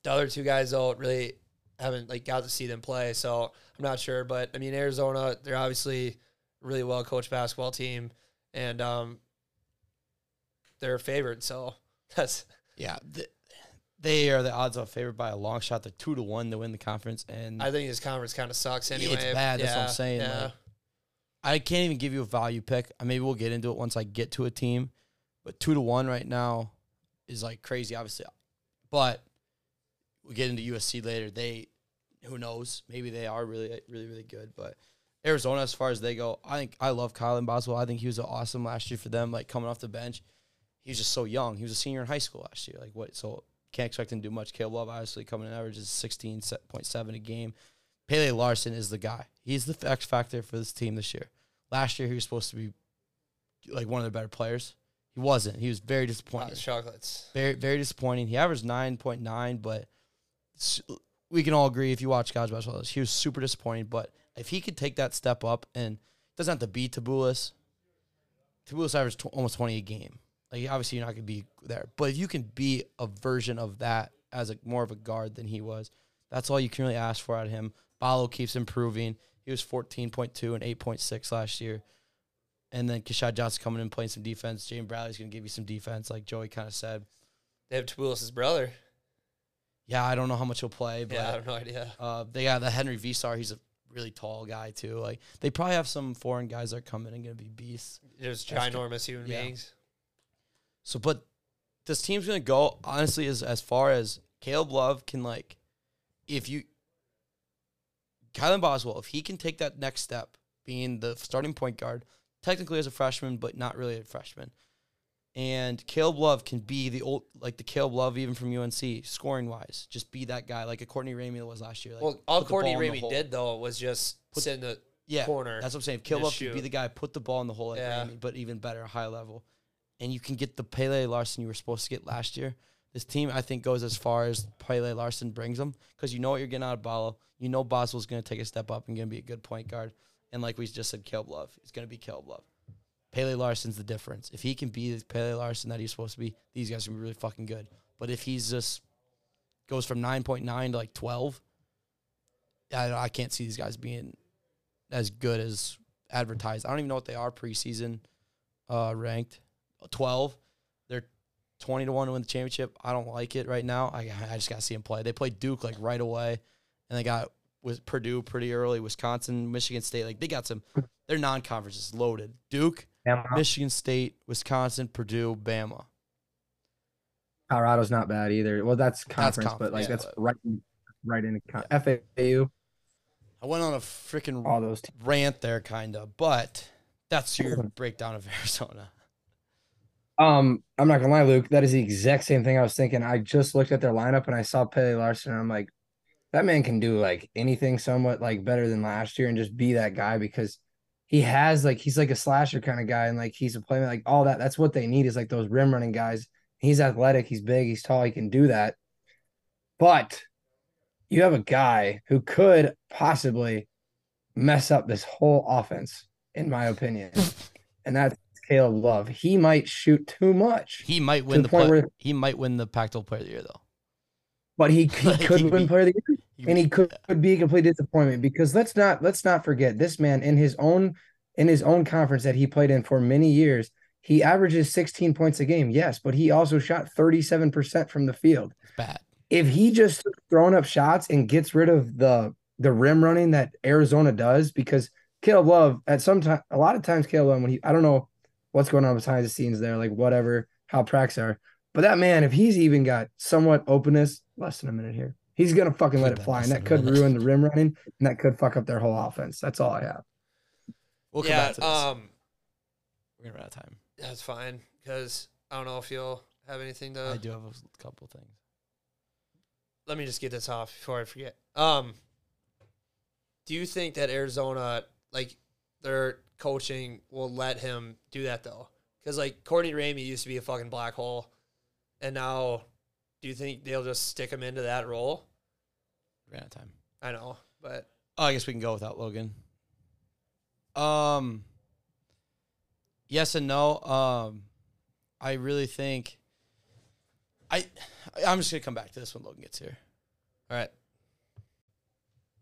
the other two guys though really haven't like got to see them play, so I'm not sure. But I mean, Arizona, they're obviously really well coached basketball team, and um, they're favored. So that's Yeah, they are the odds on favored by a long shot. They're two to one to win the conference, and I think this conference kind of sucks anyway. It's bad, that's what I'm saying, Yeah. like- I can't even give you a value pick. Maybe we'll get into it once I get to a team. But two to one right now is like crazy, obviously. But we get into USC later. They, who knows? Maybe they are really, really, really good. But Arizona, as far as they go, I think I love Kylan Boswell. I think he was awesome last year for them. Like coming off the bench, he was just so young. He was a senior in high school last year. Like what? So can't expect him to do much. Caleb Love obviously coming in averages sixteen point seven a game. Pelle Larsson is the guy. He's the X factor for this team this year. Last year he was supposed to be like one of the better players. He wasn't. He was very disappointing. chocolates. Very very disappointing. He averaged nine point nine, but we can all agree if you watch college basketball, he was super disappointing. But if he could take that step up and doesn't have to be Tubelis, Tubelis averaged tw- almost twenty a game. Like obviously you're not gonna be there, but if you can be a version of that as a more of a guard than he was, that's all you can really ask for out of him. Ballo keeps improving. He was fourteen point two and eight point six last year. And then Keshad Johnson coming in playing some defense. Jaden Bradley's gonna give you some defense, like Joey kind of said. They have Tubelis' brother. Yeah, I don't know how much he'll play, but yeah, I have no idea. uh, they got the Henri Veesaar. He's a really tall guy too. Like they probably have some foreign guys that are coming and gonna be beasts. There's ginormous human yeah. beings. So, but this team's gonna go honestly as as far as Caleb Love can like, if you, Kylan Boswell, if he can take that next step, being the starting point guard, technically as a freshman, but not really a freshman, and Caleb Love can be the old like the Caleb Love even from UNC scoring wise, just be that guy like a Courtney Ramey was last year. Like, Well, all Courtney Ramey did though was just Put- sit in the yeah, corner. That's what I'm saying. If Caleb just could be the guy, put the ball in the hole like Yeah. Ramey, but even better, high level. And you can get the Pelle Larsson you were supposed to get last year. This team, I think, goes as far as Pelle Larsson brings them because you know what you're getting out of Ballo. You know Boswell's going to take a step up and going to be a good point guard. And like we just said, Caleb Love. It's going to be Caleb Love. Pelle Larsson's the difference. If he can be the Pelle Larsson that he's supposed to be, these guys to be really fucking good. But if he's just goes from 9.9 to like 12, I, I can't see these guys being as good as advertised. I don't even know what they are preseason uh, ranked. 12. They're 20 to 1 to win the championship. I don't like it right now. I, I just got to see them play. They played Duke like right away, and they got with Purdue pretty early, Wisconsin, Michigan State. Like they got some, their non conferences loaded. Duke, Michigan State, Wisconsin, Purdue, Bama. Colorado's not bad either. Well, that's conference, but conference, like yeah, that's but- right, in, right in con- FAU. I went on a freaking All those. Teams. rant there, kind of, but that's your breakdown of Arizona. Um, I'm not gonna lie, Luke. That is the exact same thing I was thinking. I just looked at their lineup and I saw Pelle Larsson. And I'm like, that man can do like anything somewhat like better than last year and just be that guy because he has like he's like a slasher kind of guy and like he's a player like all that. That's what they need is like those rim running guys. He's athletic, he's big, he's tall, he can do that. But you have a guy who could possibly mess up this whole offense, in my opinion, and that's Caleb Love. He might shoot too much, He might win the the, where- he might win the Pac-12 Player of the Year though. but he, he could he- win player of the year. He- and he could, could be a complete disappointment because let's not let's not forget this man in his own in his own conference that he played in for many years he averages 16 points a game yes but he also shot 37% from the field It's bad. if he just throwing up shots and gets rid of the the rim running that Arizona does because Caleb Love at some time a lot of times Caleb Love when he I don't know what's going on behind the scenes there like whatever how pracs are but that man if he's even got somewhat openness less than a minute here he's gonna fucking let it it fly and that could ruin the rim running and that could fuck up their whole offense that's all I have We'll come yeah, back to this. um, We're gonna run out of time. that's fine because I don't know if you'll have anything to. I do have a couple things. let me just get this off before I forget. Um, do you think that Arizona, like their coaching, will let him do that though? Because like Courtney Ramey used to be a fucking black hole, and now, do you think they'll just stick him into that role? Ran out of time. I know, but Oh, I guess we can go without Logan. Um. Yes and no. Um, I really think. I, I'm just gonna come back to this when Logan gets here. All right.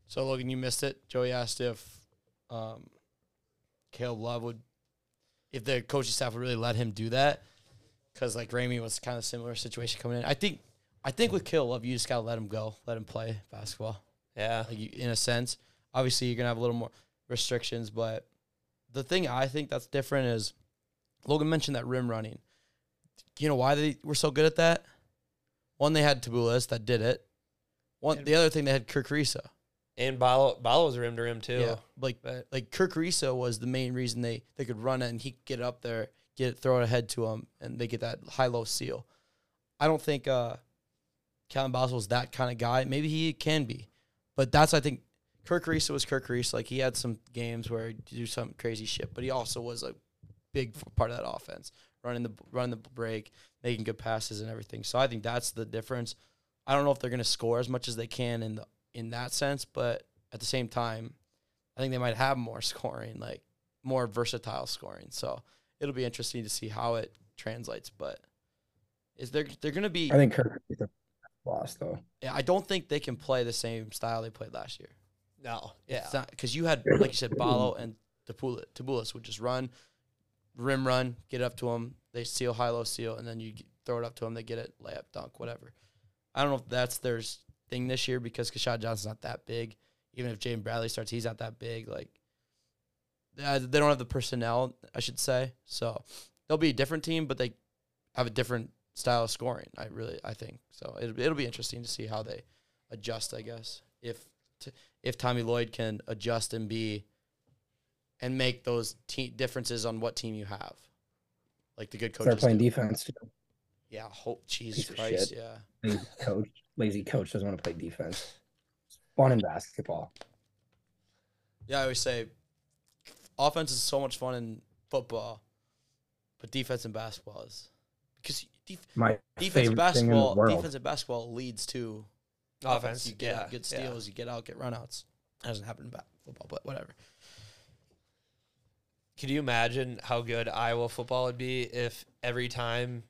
So Logan, you missed it. Joey asked if, um, Caleb Love would, if the coaching staff would really let him do that, because like Ramey was kind of similar situation coming in. I think, I think with Caleb Love, you just gotta let him go, let him play basketball. Yeah. like you, in a sense. Obviously, you're gonna have a little more restrictions, but the thing I think that's different is Logan mentioned that rim running. You know why they were so good at that? One, they had Tubelis that did it. One, the other thing they had Kerr Kriisa. And Ballo Ballo's rim to rim too. Yeah, like But like Kerr Kriisa was the main reason they they could run it and he could get up there, get throw it ahead to him, and they get that high low seal. I don't think uh, Kylan Boswell's that kind of guy. Maybe he can be, but that's I think Kerr Kriisa was Kerr Kriisa. Like he had some games where he do some crazy shit, but he also was a big part of that offense, running the running the break, making good passes and everything. So I think that's the difference. I don't know if they're going to score as much as they can in the in that sense, but at the same time, I think they might have more scoring, like more versatile scoring. So it'll be interesting to see how it translates. But is there they're going to be? I think Kirk is the lost though. Yeah, I don't think they can play the same style they played last year. no. Yeah. Because you had, like you said, Ballo and Tubelis, Tubelis would just run, rim run, get it up to them. They seal high low seal, and then you throw it up to them. They get it, layup, dunk, whatever. I don't know if that's their s- thing this year because Keshad Johnson's not that big. Even if Jaden Bradley starts, he's not that big. Like uh, they don't have the personnel, I should say. So they'll be a different team, but they have a different style of scoring. I really, I think so. It'll, it'll be interesting to see how they adjust. I guess if t- if Tommy Lloyd can adjust and be and make those te- differences on what team you have, like the good coaches. Start playing do. defense. too. Yeah, hope Jesus Piece Christ. Yeah, Lazy coach. Lazy coach doesn't want to play defense. It's fun in basketball. yeah. I always say offense is so much fun in football, but defense in basketball is because def- My defense favorite in thing in the basketball, world. defense in basketball leads to Offense. You get yeah. good yeah. steals, you get out, get runouts. That doesn't happen in football, but whatever. Could you imagine how good Iowa football would be if every time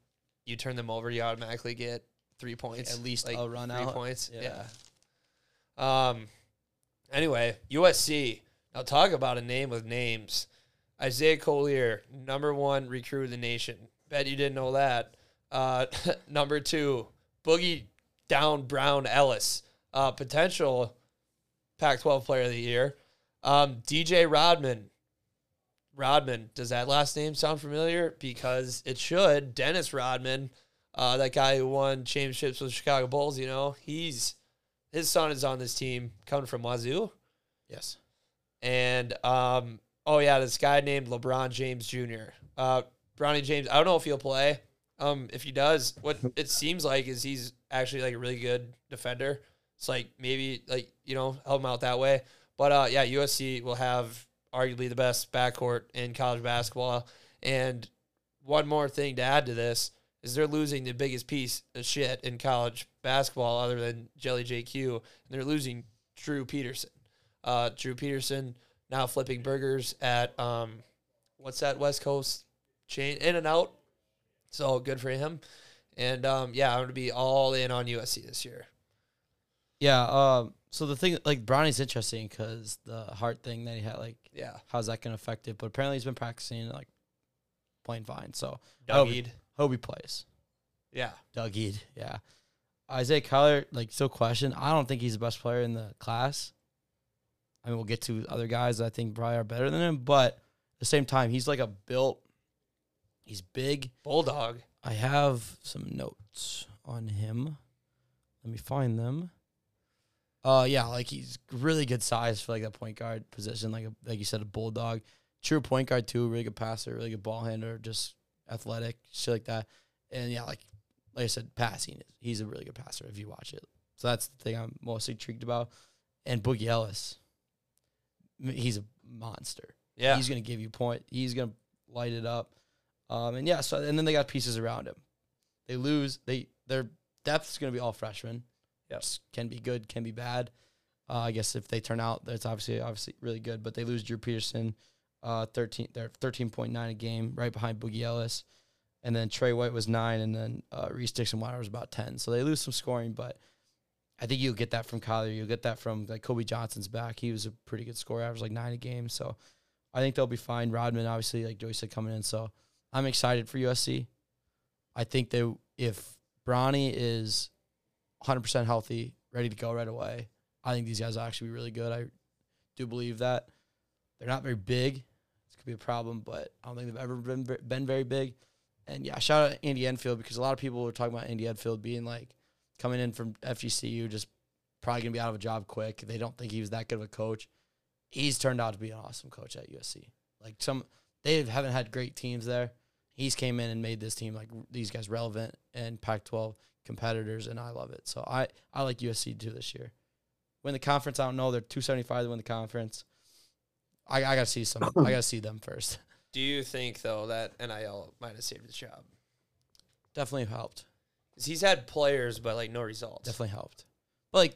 you turn them over, you automatically get three points, At least like a run three out. points? Yeah. Yeah. Um. Anyway, USC. Now talk about a name with names. Isaiah Collier, number one recruit of the nation. Bet you didn't know that. Uh, number two, Boogie Down Brown Ellis, uh, potential Pac-12 Player of the Year. Um, DJ Rodman, Rodman. Does that last name sound familiar? Because it should. Dennis Rodman, uh, that guy who won championships with Chicago Bulls. You know, he's his son is on this team, coming from Wazoo. Yes. And um, oh yeah, this guy named LeBron James Jr. Uh, Bronny James. I don't know if he'll play. Um, if he does, what it seems like is he's actually like a really good defender. It's like maybe like you know help him out that way. But uh, yeah, USC will have arguably the best backcourt in college basketball. And one more thing to add to this is they're losing the biggest piece of shit in college basketball other than Jelly JQ, and they're losing Drew Peterson. Uh, Drew Peterson now flipping burgers at um, what's that West Coast chain In-N-Out. So good for him. And um, yeah, I'm gonna be all in on USC this year. Yeah. Um. So the thing, like Bronny's interesting because the heart thing that he had, like, Yeah, how's that gonna affect it? But apparently he's been practicing, like, playing fine. So Doug hope plays. Yeah, Doug yeah. Isaiah Collier, like, still question. I don't think he's the best player in the class. I mean, we'll get to other guys that I think probably are better than him, but at the same time, he's like a built. He's big. Bulldog. I have some notes on him. Let me find them. Uh, yeah, like he's really good size for like that point guard position, like a, like you said, a bulldog. True point guard too, really good passer, really good ball handler, just athletic, shit like that. And yeah, like like I said, passing. He's a really good passer if you watch it. So that's the thing I'm most intrigued about. And Boogie Ellis, he's a monster. Yeah, He's gonna give you point. He's gonna light it up. Um, and yeah, so and then they got pieces around him. They lose. They their depth's gonna be all freshmen. Yes, can be good, can be bad. Uh, I guess if they turn out, that's obviously obviously really good. But they lose Drew Peterson. uh, 13, they're 13.9 a game, right behind Boogie Ellis. And then Tre White was nine, and then uh, Reese Dixon Water was about 10. So they lose some scoring, but I think you'll get that from Collier. You'll get that from like Kobe Johnson's back. He was a pretty good scorer, average like nine a game. So I think they'll be fine. Rodman, obviously, like Joey said, coming in. So I'm excited for USC. I think they if Bronny is 100% healthy, ready to go right away, I think these guys will actually be really good. I do believe that. They're not very big. This could be a problem, but I don't think they've ever been been very big. And yeah, shout out Andy Enfield because a lot of people were talking about Andy Enfield being like coming in from FGCU, just probably gonna be out of a job quick. They don't think he was that good of a coach. He's turned out to be an awesome coach at USC. Like some, they haven't had great teams there. He's came in and made this team like these guys relevant and Pac-12 competitors, and I love it. So I I like USC too this year. Win the conference, I don't know. They're two seventy five to win the conference. I, I gotta see some. I gotta see them first. Do you think though that NIL might have saved his job? Definitely helped. Because he's had players, but like no results. Definitely helped. But like,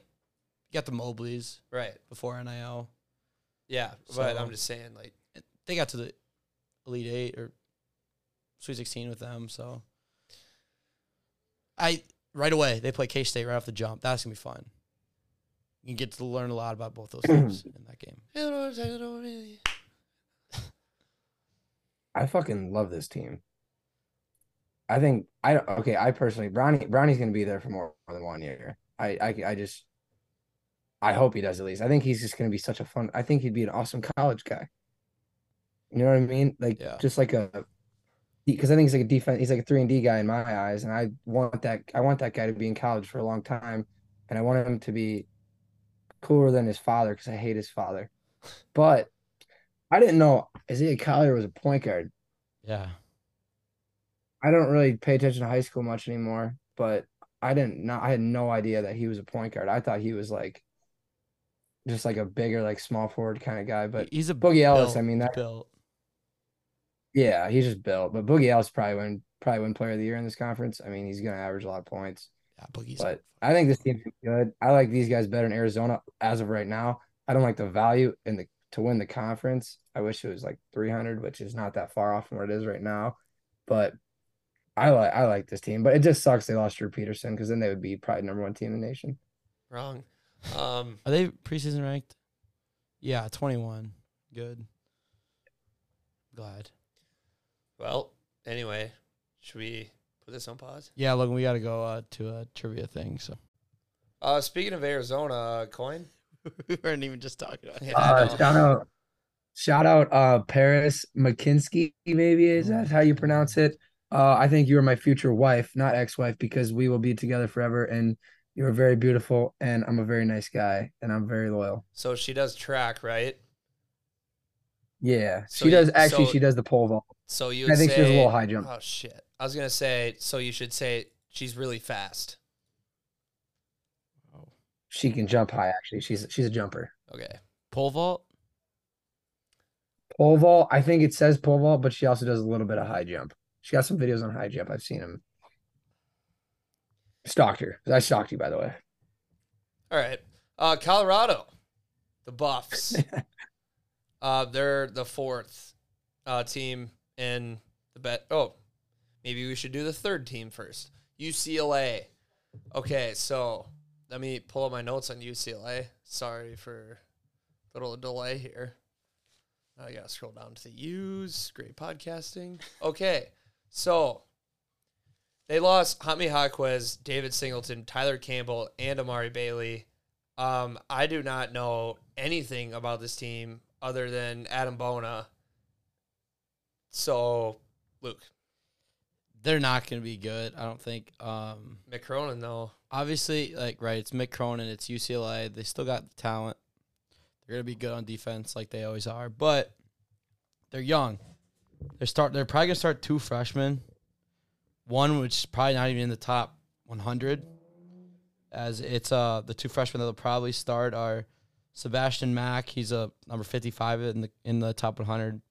you got the Mobleys Right. before NIL. Yeah, but I'm just saying, like, They got to the Elite Eight or Sweet Sixteen with them. So I right away they play K State right off the jump. That's gonna be fun. You can get to learn a lot about both those teams in that game. I fucking love this team. I think I don't okay. I personally, Bronny Bronny's gonna be there for more than one year. I I I just I hope he does at least. I think he's just gonna be such a fun. I think he'd be an awesome college guy. You know what I mean? Like Yeah. just like a because I think he's like a defense. He's like a three and D guy in my eyes, and I want that. I want that guy to be in college for a long time, and I want him to be cooler than his father because I hate his father. But I didn't know Isaiah Collier was a point guard. Yeah. I don't really pay attention to high school much anymore, but I didn't know I had no idea that he was a point guard. I thought he was like just like a bigger, like small forward kind of guy. But he's a Boogie Ellis, I mean that built. Yeah, he's just built. But Boogie Ellis probably win probably win player of the year in this conference. I mean, he's gonna average a lot of points. Yeah, Boogie's But I think this team's good. I like these guys better in Arizona as of right now. I don't like the value in the to win the conference. I wish it was like 300, which is not that far off from what it is right now. But I like I like this team, but it just sucks they lost Drew Peterson because then they would be probably number one team in the nation. wrong. Um, Are they preseason ranked? Yeah, 21. Good. Glad. Well, anyway, should we put this on pause? Yeah, look, we got to go uh, to a trivia thing. So Uh, speaking of Arizona, uh, coin. we weren't even just talking about. Yeah, I Uh, shout out, shout out, uh, Paris McKinsky. Maybe is that how you pronounce it? Uh, I think you are my future wife, not ex-wife, because we will be together forever. And you are very beautiful, and I'm a very nice guy, and I'm very loyal. So she does track, right? Yeah, So she you- does. Actually, so- she does the pole vault. So you I think say, she does a little high jump. Oh shit! I was gonna say. So you should say she's really fast. Oh. She can jump high. Actually, she's she's a jumper. Okay. Pole vault? Pole vault. I think it says pole vault, but she also does a little bit of high jump. She got some videos on high jump. I've seen him. Stalked her. I stalked you, by the way. All right. Uh, Colorado, the Buffs. uh, they're the fourth uh, team in the bet. Oh, maybe we should do the third team first. UCLA. Okay, so let me pull up my notes on UCLA. Sorry for a little delay here. I gotta scroll down to the U's. Great podcasting. Okay, so they lost Jaime Jaquez, David Singleton, Tyger Campbell, and Amari Bailey. Um, I do not know anything about this team other than Adem Bona. So, Luke They're not going to be good, I don't think. Um, Mick Cronin, though. obviously, like, right, it's Mick Cronin, it's UCLA. They still got the talent. They're going to be good on defense like they always are, but they're young. They're start. They're probably going to start two freshmen. One which is probably not even in the top 100, as it's uh the two freshmen that will probably start are Sebastian Mack. He's a number 55 in the in the top 100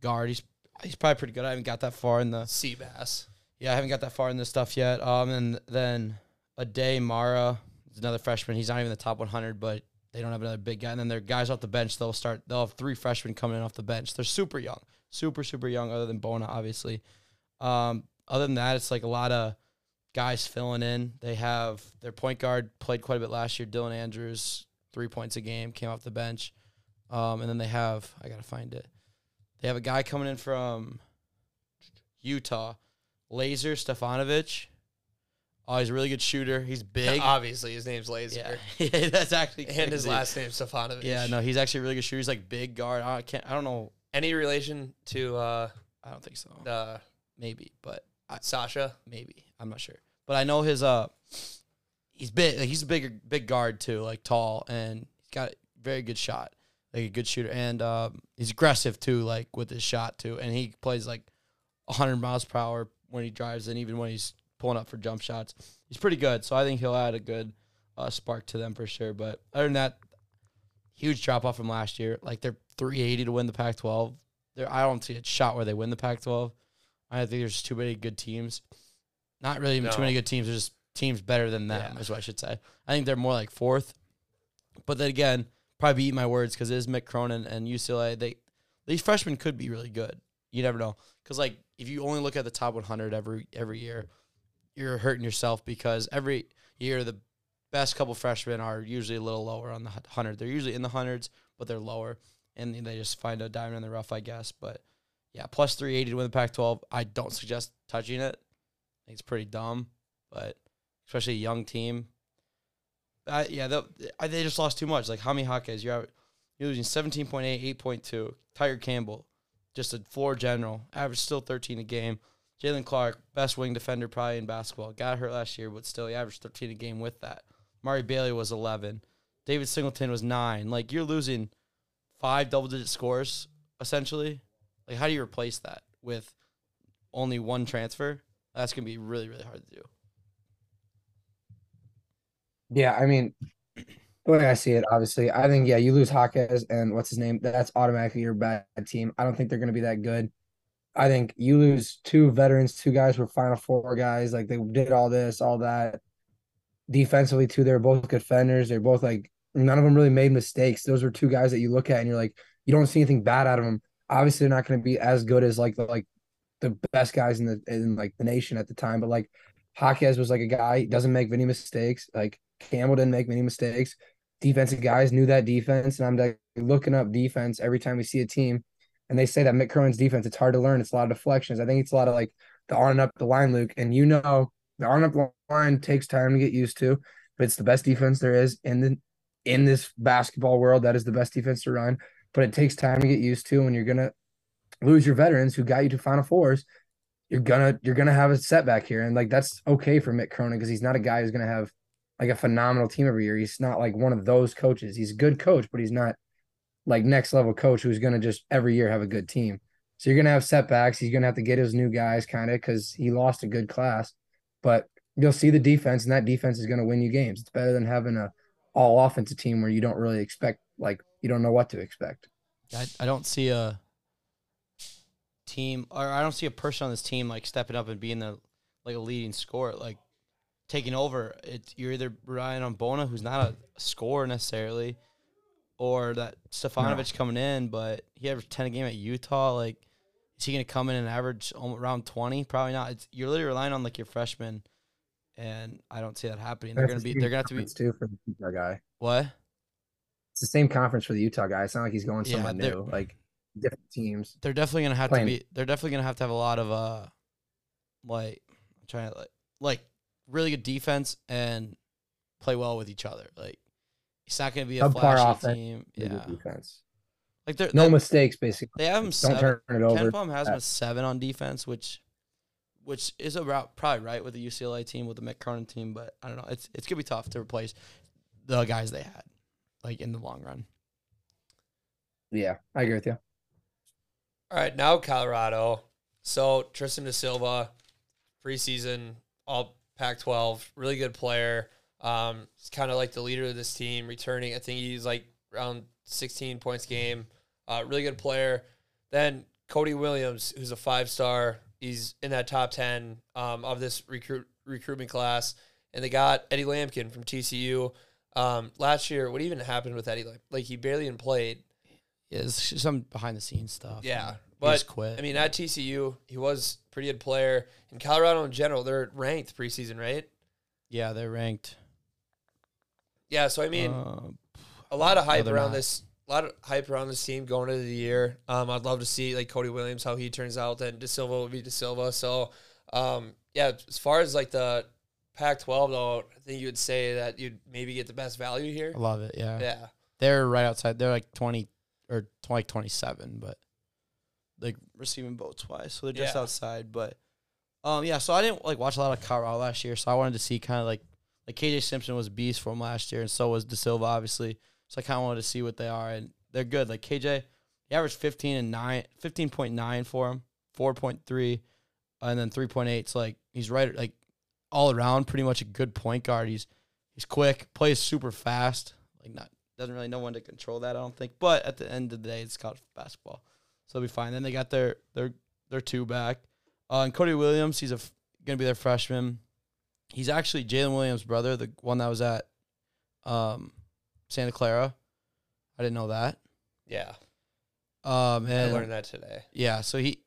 guard. He's he's probably pretty good. I haven't got that far in the sea bass. yeah, I haven't got that far in this stuff yet. Um, and then Aday Mara is another freshman. He's not even the top 100, but they don't have another big guy. And then their guys off the bench, they'll start. They'll have three freshmen coming in off the bench. They're super young, super super young. Other than Bona, obviously. Um, other than that, it's like a lot of guys filling in. They have their point guard played quite a bit last year. Dylan Andrews, three points a game, came off the bench. Um, and then they have I gotta find it. They have a guy coming in from Utah, Laser Stefanovic. Oh, he's a really good shooter. He's big. Obviously, his name's Laser. Yeah, yeah that's actually And his last name Stefanovic. Yeah, no, he's actually a really good shooter. He's like big guard. I can't. I don't know. Any relation to uh, I don't think so. uh, Maybe, but I, Sasha? maybe I'm not sure. But I know his uh, he's big. Like, he's a bigger big guard too, like tall, and he's got a very good shot, like a good shooter, and um, he's aggressive too, like with his shot too, and he plays like 100 miles per hour when he drives, and even when he's pulling up for jump shots, he's pretty good. So I think he'll add a good uh, spark to them for sure. But other than that, huge drop off from last year. Like they're 380 to win the Pac-12. There, I don't see a shot where they win the Pac-12. I think there's too many good teams. Not really even too many good teams. There's just teams better than them, Yeah. is what I should say. I think they're more like fourth. But then again, probably eat my words because it is Mick Cronin and UCLA. They these freshmen could be really good. You never know because like if you only look at the top 100 every every year, you're hurting yourself because every year the best couple freshmen are usually a little lower on the hundred. They're usually in the hundreds, but they're lower, and they just find a diamond in the rough, I guess. But yeah, plus 380 to win the Pac-12. I don't suggest touching it. I think it's pretty dumb, but especially a young team. I, yeah, they'll- they just lost too much. Like Jaime Jaquez, you're out, you're losing 17.8, 8.2. Tyger Campbell, just a floor general, average still 13 a game. Jaylen Clark, best wing defender probably in basketball. Got hurt last year, but still he averaged 13 a game with that. Mari Bailey was 11. David Singleton was nine. Like you're losing five double digit scores essentially. Like how do you replace that with only one transfer? That's gonna be really really hard to do. Yeah, I mean, the way I see it, obviously, I think yeah, you lose Jaquez and what's his name? That's automatically your bad team. I don't think they're going to be that good. I think you lose two veterans, two guys were Final Four guys. Like they did all this, all that. Defensively, too, they're both good defenders. They're both like none of them really made mistakes. Those were two guys that you look at and you're like, you don't see anything bad out of them. Obviously, they're not going to be as good as like the like the best guys in the in like the nation at the time, but like Jaquez was like a guy doesn't make many mistakes. Like Campbell didn't make many mistakes. Defensive guys knew that defense, and I'm like looking up defense every time we see a team, and they say that Mick Cronin's defense. It's hard to learn. It's a lot of deflections. I think it's a lot of like the on and up the line, Luke, and you know the on and up line takes time to get used to, but it's the best defense there is in the in this basketball world. That is the best defense to run, but it takes time to get used to, and you're gonna lose your veterans who got you to Final Fours you're gonna you're gonna have a setback here, and like that's okay for Mick Cronin because he's not a guy who's gonna have like a phenomenal team every year. He's not like one of those coaches. He's a good coach, but he's not like next level coach who's gonna just every year have a good team. So you're gonna have setbacks. He's gonna have to get his new guys kind of because he lost a good class, but you'll see the defense, and that defense is gonna win you games. It's better than having a all offensive team where you don't really expect like you don't know what to expect. I, I don't see a team or I don't see a person on this team like stepping up and being the like a leading scorer, like taking over. It's you're either relying on Bona, who's not a scorer necessarily, or that Stefanovic coming in, but he averaged ten a game at Utah. Like, is he gonna come in and average around twenty? Probably not. It's you're literally relying on like your freshman, and I don't see that happening. They're gonna be they're gonna have to be too for the Utah guy. what? It's the same conference for the Utah guy. It's not like he's going somewhere they're- new. Like different teams. they're definitely gonna have Playing- to be they're definitely gonna have to have a lot of uh like I'm trying to like like really good defense and play well with each other. Like it's not gonna be a Subpar flashy offense, team. Yeah. defense. Like they're No they, mistakes, basically. they have them. Don't seven. turn it over. Ken. Palm has him a seven on defense, which which is about probably right with the UCLA team, with the Mick Cronin team, but I don't know. It's it's gonna be tough to replace the guys they had, like in the long run. Yeah, I agree with you. All right, now Colorado. So Tristan Da Silva, preseason, all Pac-12, really good player. Um, he's kind of like the leader of this team, returning. I think he's like around 16 points game. Uh, really good player. Then Cody Williams, who's a five-star. He's in that top 10 um, of this recruit recruitment class. And they got Eddie Lampkin from TCU. Um, last year, what even happened with Eddie? Like, like he barely even played. Yeah, some behind the scenes stuff. Yeah, but quit. I mean, at TCU, he was pretty good player. In Colorado in general, they're ranked preseason, right? yeah, they're ranked. Yeah, so I mean, uh, a lot of hype they're around not. this. A lot of hype around this team going into the year. Um, I'd love to see like Cody Williams how he turns out. Then Da Silva will be Da Silva. So, um, yeah, as far as like the Pac-12 though, I think you would say that you'd maybe get the best value here. I love it. Yeah. Yeah, they're right outside. They're like twenty or like twenty seven, but like receiving votes wise, so they're just Yeah. outside. But um, yeah. So I didn't like watch a lot of Colorado last year, so I wanted to see kind of like like KJ Simpson was a beast from last year, and so was Da Silva, obviously. So I kind of wanted to see what they are, and they're good. Like KJ, he averaged fifteen and nine, fifteen point nine for him, four point three, and then three point eight. So like he's right, like all around, pretty much a good point guard. He's he's quick, plays super fast. Like not doesn't really know when to control that. I don't think. But at the end of the day, it's college basketball, so it'll be fine. Then they got their their their two back. Uh, and Cody Williams, he's a f- gonna be their freshman. He's actually Jalen Williams' brother, the one that was at um, Santa Clara. I didn't know that. yeah. Um, I learned that today. yeah, so he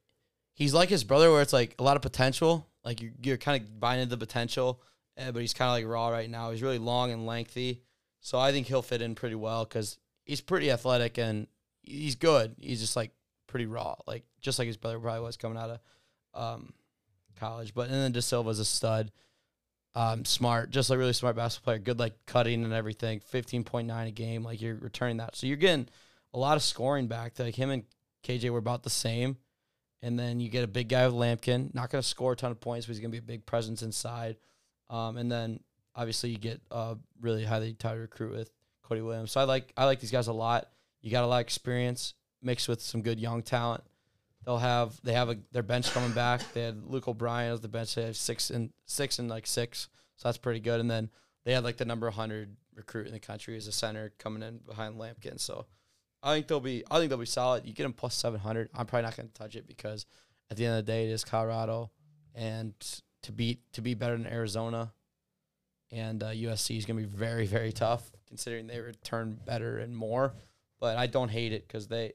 he's like his brother, where it's like a lot of potential. Like you're, you're kind of buying into the potential, uh, but he's kind of like raw right now. He's really long and lengthy, so I think he'll fit in pretty well because he's pretty athletic and he's good. He's just like pretty raw, like just like his brother probably was coming out of um, college. But and then Da Silva's a stud, um, smart, just like really smart basketball player. Good like cutting and everything. Fifteen point nine a game, like you're returning that, so you're getting a lot of scoring back. Like him and KJ were about the same. And then you get a big guy with Lampkin, not going to score a ton of points, but he's going to be a big presence inside. Um, and then obviously you get a really highly touted recruit with Cody Williams. So I like I like these guys a lot. You got a lot of experience mixed with some good young talent. They'll have they have a their bench coming back. They had Luke O'Brien as the bench. They have six and six and like six, so that's pretty good. And then they had like the number hundred recruit in the country as a center coming in behind Lampkin. So I think they'll be. I think they'll be solid. You get them plus seven hundred. I'm probably not going to touch it because at the end of the day, it is Colorado, and to beat to be better than Arizona, and uh, USC is going to be very very tough considering they return better and more. But I don't hate it because they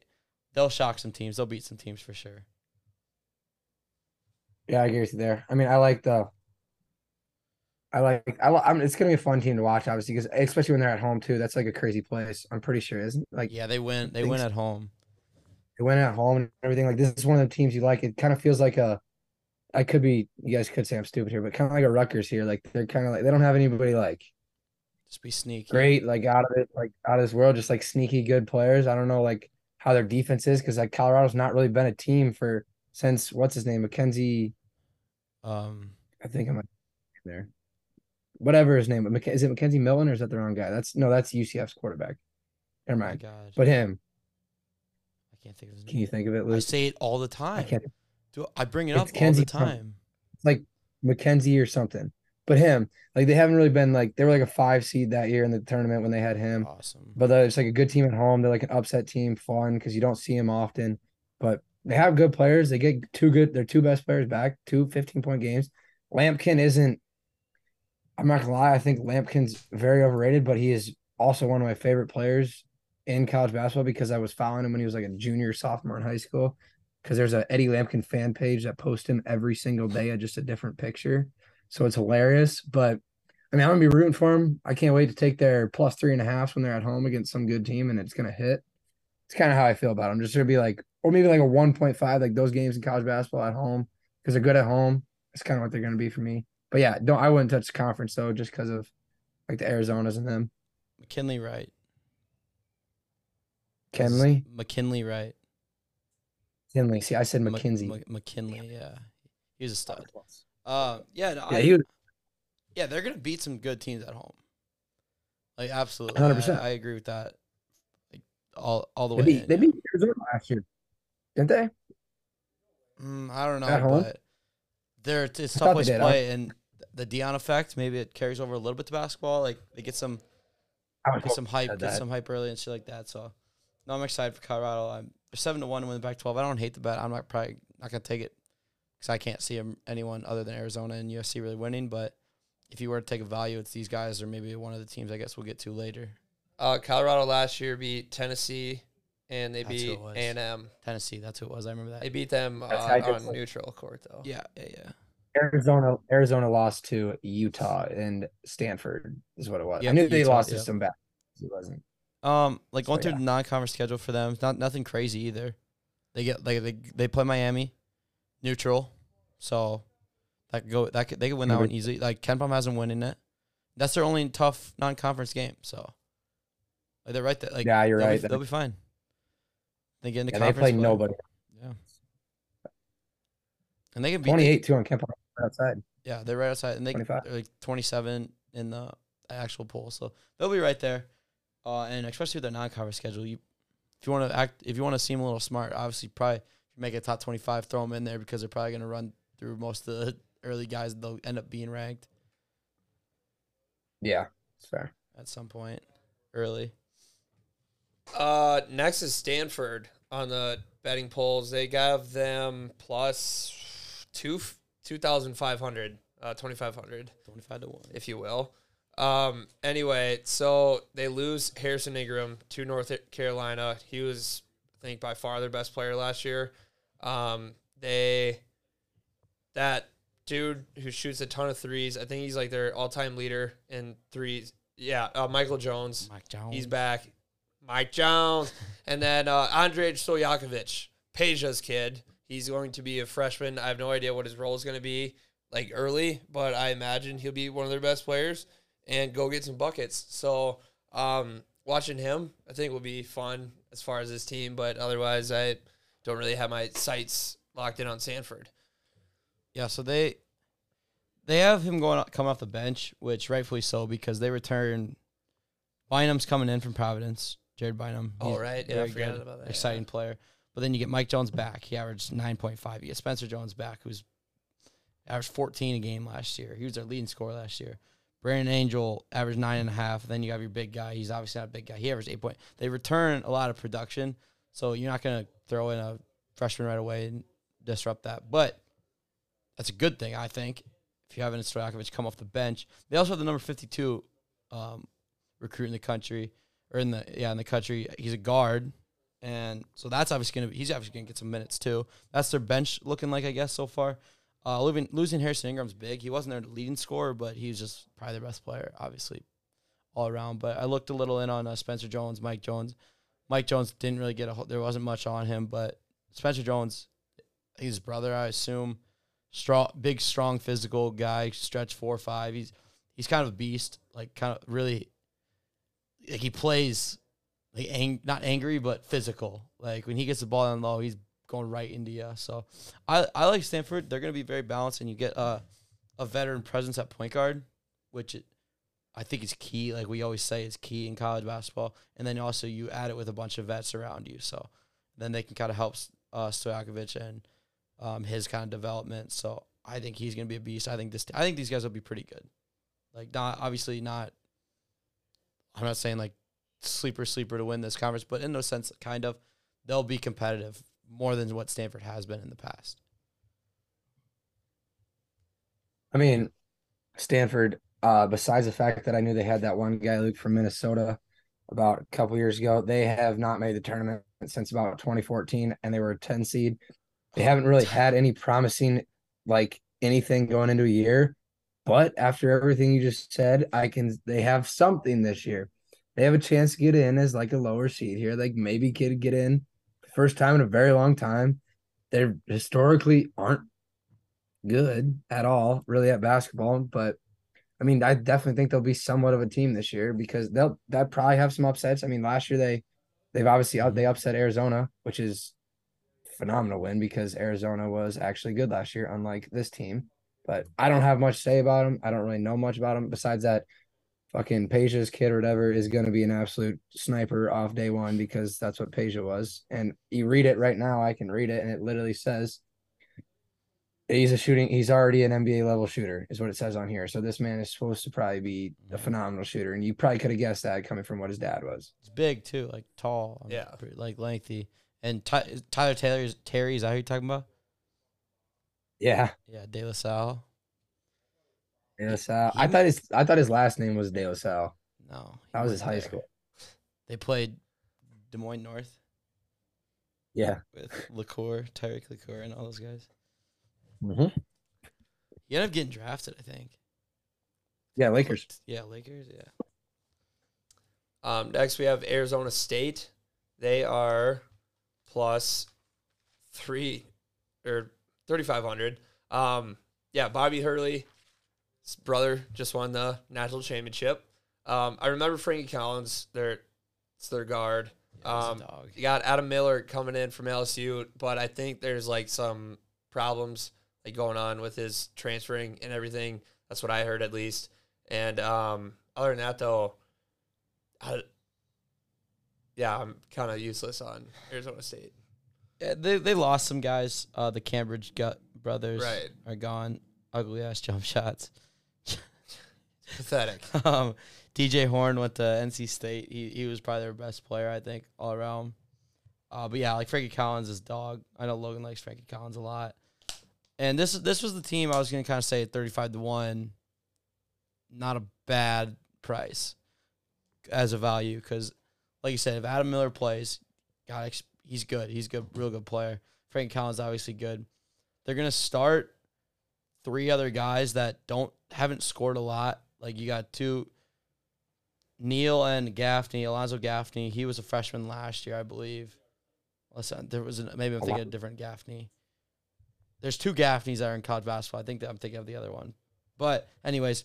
they'll shock some teams. They'll beat some teams for sure. Yeah, I agree with you there. I mean, I like the. I like. I. li- I mean, it's gonna be a fun team to watch, obviously, because especially when they're at home too. That's like a crazy place. I'm pretty sure, isn't it? like Yeah, they win. They win at home. they went at home and everything. Like this is one of the teams you like. It kind of feels like a. I could be. You guys could say I'm stupid here, but kind of like a Rutgers here. Like they're kind of like they don't have anybody like Just be sneaky. great, like out of it, like out of this world, just like sneaky good players. I don't know like how their defense is because like Colorado's not really been a team for since what's his name Mackenzie. Um, I think I'm there. Whatever his name, but is it McKenzie Milton or is that the wrong guy? That's no, that's UCF's quarterback. Never oh mind. God, But him, I can't think of his can you think of it, I say it all the time. I can't. Do I bring it It's up all the Kenzie time? It's like Mackenzie or something. But him, like they haven't really been like they were like a five seed that year in the tournament when they had him. Awesome. But uh, it's like a good team at home. They're like an upset team, fun because you don't see them often. But they have good players. They get two good. Their two best players back. Two 15 point games. Lampkin isn't. I'm not gonna lie. I think Lampkin's very overrated, but he is also one of my favorite players in college basketball because I was following him when he was like a junior, sophomore in high school. Because there's a Eddie Lampkin fan page that posts him every single day at just a different picture, so it's hilarious. But I mean, I'm gonna be rooting for them. I can't wait to take their plus three and a half when they're at home against some good team, and it's gonna hit. It's kind of how I feel about them. Just gonna be like, or maybe like a 1.5, like those games in college basketball at home because they're good at home. That's kind of what they're gonna be for me. But yeah, don't I wouldn't touch the conference though, just because of like the Arizonas and them. McKinley Wright. Kenley, McKinley Wright. Kenley. See, I said Mc- McKinsey. Mc- McKinley, yeah. He was a stud. Uh, yeah, no, Yeah, I, he was. yeah, they're gonna beat some good teams at home. Like absolutely, 100%. I, I agree with that. Like all all the They way. beat, in, they yeah. beat Arizona last year, didn't they? Mm, I don't know, At home? but they're it's tough place to did, huh? and the Deion effect maybe it carries over a little bit to basketball. Like they get some get some hype, get some hype early and shit like that. So, no, I'm excited for Colorado. I'm seven to one to win the Pac-12. I don't hate the bet. I'm not probably not gonna take it because I can't see anyone other than Arizona and USC really winning. But if you were to take a value, it's these guys or maybe one of the teams. I guess we'll get to later. Uh, Colorado last year beat Tennessee, and they That's beat it. A and M. Tennessee, that's who it was. I remember that. They beat them uh, how I just on said. neutral court though. yeah, yeah, yeah. Arizona Arizona lost to Utah and Stanford is what it was. I Yep, knew they Utah, lost to yep. some bad. It wasn't. Um, like going So, through the non-conference schedule for them, it's not nothing crazy either. They get like they they play Miami, neutral, so that could go that could, they could win that one easily. Like KenPom hasn't won in it. That's their only tough non-conference game. So like they're right there. Like yeah, you're they'll right. Be, they'll be fine. They get in the conference. they conference play play. nobody. Yeah, and they can be 28 2 on KenPom outside. Yeah, they're right outside, and they 25. they're like 27 in the actual poll, so they'll be right there. Uh, and especially with their non-conference schedule, you if you want to act, if you want to seem a little smart, obviously probably make a top 25, throw them in there because they're probably going to run through most of the early guys. They'll end up being ranked Yeah, it's fair. at some point early. Uh, next is Stanford on the betting polls. They got them plus two two thousand five hundred, uh, twenty five hundred. 25 to one. if you will. Um, anyway, so they lose Harrison Ingram to North Carolina. He was, I think, by far their best player last year. Um, they that dude who shoots a ton of threes. I think he's like their all-time leader in threes. Yeah, uh, Michael Jones. Mike Jones. He's back. Mike Jones. and then uh, Andrej Stojakovic, Peja's kid. He's going to be a freshman. I have no idea what his role is going to be like early, but I imagine he'll be one of their best players and go get some buckets. So um, watching him, I think will be fun as far as this team. But otherwise, I don't really have my sights locked in on Stanford. Yeah, so they they have him going coming off the bench, which rightfully so because they return. Bynum's coming in from Providence. Jared Bynum. All He's right, yeah, I forgot good, about that, yeah. Exciting player. But then you get Mike Jones back. He averaged nine point five. You get Spencer Jones back, who's averaged fourteen a game last year. He was their leading scorer last year. Brandon Angel averaged nine and a half. Then you have your big guy. He's obviously not a big guy. He averaged eight point. They return a lot of production, so you're not gonna throw in a freshman right away and disrupt that. But that's a good thing, I think. If you have an Stojakovic come off the bench, they also have the number fifty-two um, recruit in the country, or in the yeah in the country. He's a guard, and so that's obviously gonna be, he's obviously gonna get some minutes too. That's their bench looking like I guess so far. Uh, losing, losing Harrison Ingram's big. He wasn't their leading scorer, but he was just probably their best player, obviously, all around. But I looked a little in on uh, Spencer Jones, Mike Jones. Mike Jones didn't really get a. There wasn't much on him, but Spencer Jones, his brother, I assume, strong, big, strong, physical guy, stretch four or five. He's he's kind of a beast, like kind of really. Like he plays, like ang- not angry but physical. Like when he gets the ball down low, he's going right into you. So I I like Stanford. They're going to be very balanced, and you get uh, a veteran presence at point guard, which it, I think is key. Like we always say, is key in college basketball. And then also you add it with a bunch of vets around you, so then they can kind of help uh, Stojakovic and um, his kind of development. So I think he's going to be a beast. I think this. I think these guys will be pretty good. Like not obviously not. I'm not saying like sleeper sleeper to win this conference, but in no sense, kind of, they'll be competitive more than what Stanford has been in the past. I mean, Stanford, uh, besides the fact that I knew they had that one guy, Luke from Minnesota, about a couple years ago, they have not made the tournament since about 2014, and they were a 10 seed. They haven't really had any promising, like anything going into a year. But after everything you just said, I can. They have something this year. They have a chance to get in as like a lower seed here. Like maybe could get in first time in a very long time. They're historically aren't good at all, really at basketball. But I mean, I definitely think they'll be somewhat of a team this year because they'll that probably have some upsets. I mean, last year they they've obviously they upset Arizona, which is phenomenal win because Arizona was actually good last year, unlike this team. But I don't have much to say about them. I don't really know much about them besides that fucking Peja's kid or whatever is going to be an absolute sniper off day one because that's what Peja was. And you read it right now, I can read it, and it literally says he's a shooting. He's already an NBA level shooter, is what it says on here. So this man is supposed to probably be a mm-hmm. phenomenal shooter, and you probably could have guessed that coming from what his dad was. It's big too, like tall, Yeah. pretty- like lengthy. And Ty- Tyler Taylor's Terry, is that who you're talking about? Yeah, Yeah, De La Salle. De La Salle. I thought his I thought his last name was De La Salle. No, That was his high there. school. They played Des Moines North Yeah. with Liqueur, Tyreek Liqueur, and all those guys. Mm-hmm. He ended up getting drafted, I think. Yeah, Lakers. Yeah, Lakers. Yeah. Um, next, we have Arizona State. They are plus three or 3,500. Um, yeah, Bobby Hurley, his brother, just won the national championship. Um, I remember Frankie Collins, their, it's their guard. yeah Um, dog. You got Adam Miller coming in from LSU, but I think there's like some problems like going on with his transferring and everything. That's what I heard at least. And um, other than that, though, I, yeah, I'm kind of useless on Arizona State. Yeah, they they lost some guys. Uh, the Cambridge gut brothers Right. are gone. Ugly ass jump shots. Pathetic. um, DJ Horne went to NC State. He he was probably their best player, I think, all around. Uh, but yeah, like Frankie Collins is dog. I know Logan likes Frankie Collins a lot. And this this was the team I was gonna kind of say thirty five to one. Not a bad price as a value because, like you said, if Adam Miller plays, ex- he's good. He's a good, real good player. Frankie Collins obviously good. They're gonna start three other guys that don't haven't scored a lot. Like you got two Neal and Gaffney, Alonzo Gaffney. He was a freshman last year, I believe. Listen, uh, there was an, maybe I'm thinking a different Gaffney. There's two Gaffneys that are in college basketball. I think that I'm thinking of the other one. But anyways,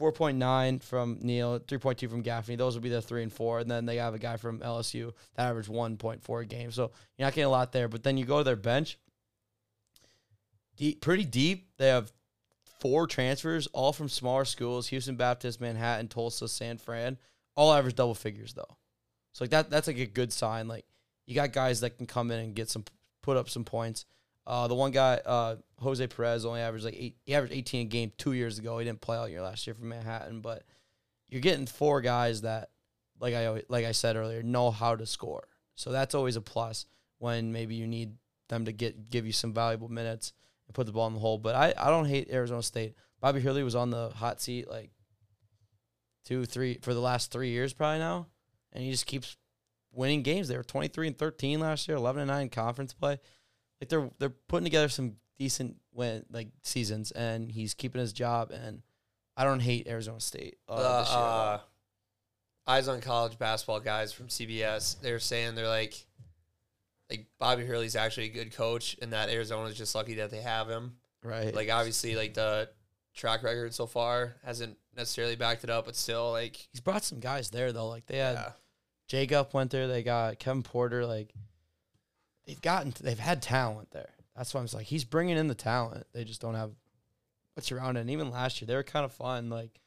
4.9 from Neal, 3.2 from Gaffney. Those will be the three and four. And then they have a guy from LSU that averaged 1.4 a game. So you're not getting a lot there. But then you go to their bench, deep, pretty deep. They have four transfers, all from smaller schools: Houston Baptist, Manhattan, Tulsa, San Fran. All average double figures though. So like that, that's like a good sign. Like you got guys that can come in and get some, put up some points. Uh, the one guy, uh, Jose Perez, only averaged like eight. He averaged 18 a game two years ago. He didn't play all year last year for Manhattan, but you're getting four guys that, like I always, like I said earlier, know how to score. So that's always a plus when maybe you need them to get give you some valuable minutes and put the ball in the hole. But I, I don't hate Arizona State. Bobby Hurley was on the hot seat like two, three for the last three years probably now, and he just keeps winning games. They were 23 and 13 last year, 11 and 9 conference play. Like they're they're putting together some decent win like seasons, and he's keeping his job. And I don't hate Arizona State uh, Uh, this year. uh, Eyes on College basketball guys from CBS, they're saying they're like, like Bobby Hurley's actually a good coach, and that Arizona's just lucky that they have him. right? Like obviously, like the track record so far hasn't necessarily backed it up, but still, like he's brought some guys there though. Like they had yeah, Jacob went there. They got Kevin Porter. Like they've gotten, they've had talent there. That's why I'm just like he's bringing in the talent. They just don't have what's around it. And even last year, they were kind of fun. Like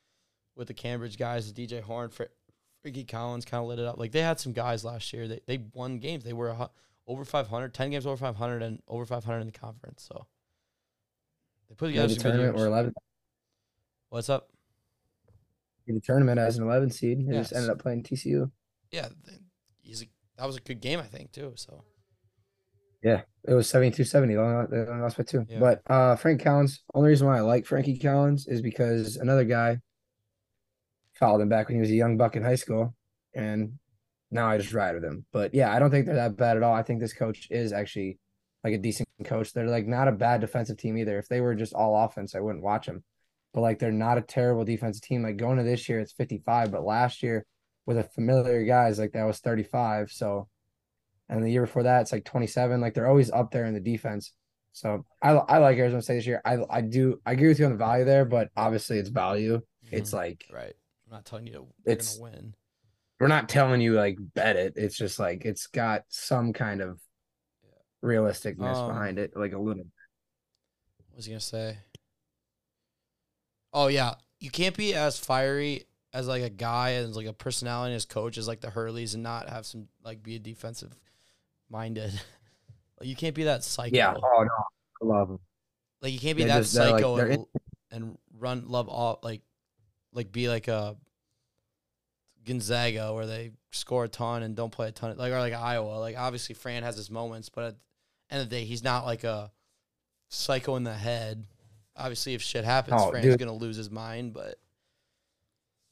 with the Cambridge guys, the DJ Horne, Fr- Ricky Collins kind of lit it up. Like they had some guys last year. They they won games. They were a, over 500, 10 games over 500, and over 500 in the conference. So they put Yeah, together the tournament or 11 What's up? the tournament as an 11 seed. They just ended up playing TCU. Yeah, he's a, that was a good game, I think, too. So Yeah, it was 72 70. They only they only lost by two. Yeah. But uh, Frank Collins, only reason why I like Frankie Collins is because another guy followed him back when he was a young buck in high school. And now I just ride with him. But yeah, I don't think they're that bad at all. I think this coach is actually like a decent coach. They're like not a bad defensive team either. If they were just all offense, I wouldn't watch them. But like they're not a terrible defensive team. Like going to this year, it's 55, but last year with a familiar guys like that was 35. So and the year before that it's like 27 like they're always up there in the defense so i, I like arizona state this year i i do i agree with you on the value there but obviously it's value it's Mhm. like right. I'm not telling you to, It's- gonna win. We're not telling you like bet it it's just like it's got some kind of realisticness Um, behind it like a little What was he gonna say? Oh yeah, you can't be as fiery as like a guy and like a personality as coach as like the Hurleys and not have some like be a defensive minded. like you can't be that psycho. yeah oh no i love them Like you can't be They're that just- like, psycho they're and, and run love all like like be like a Gonzaga where they score a ton and don't play a ton like or like Iowa. Like obviously Fran has his moments, but at the end of the day he's not like a psycho in the head. obviously if shit happens, Oh, Fran's dude. gonna lose his mind. But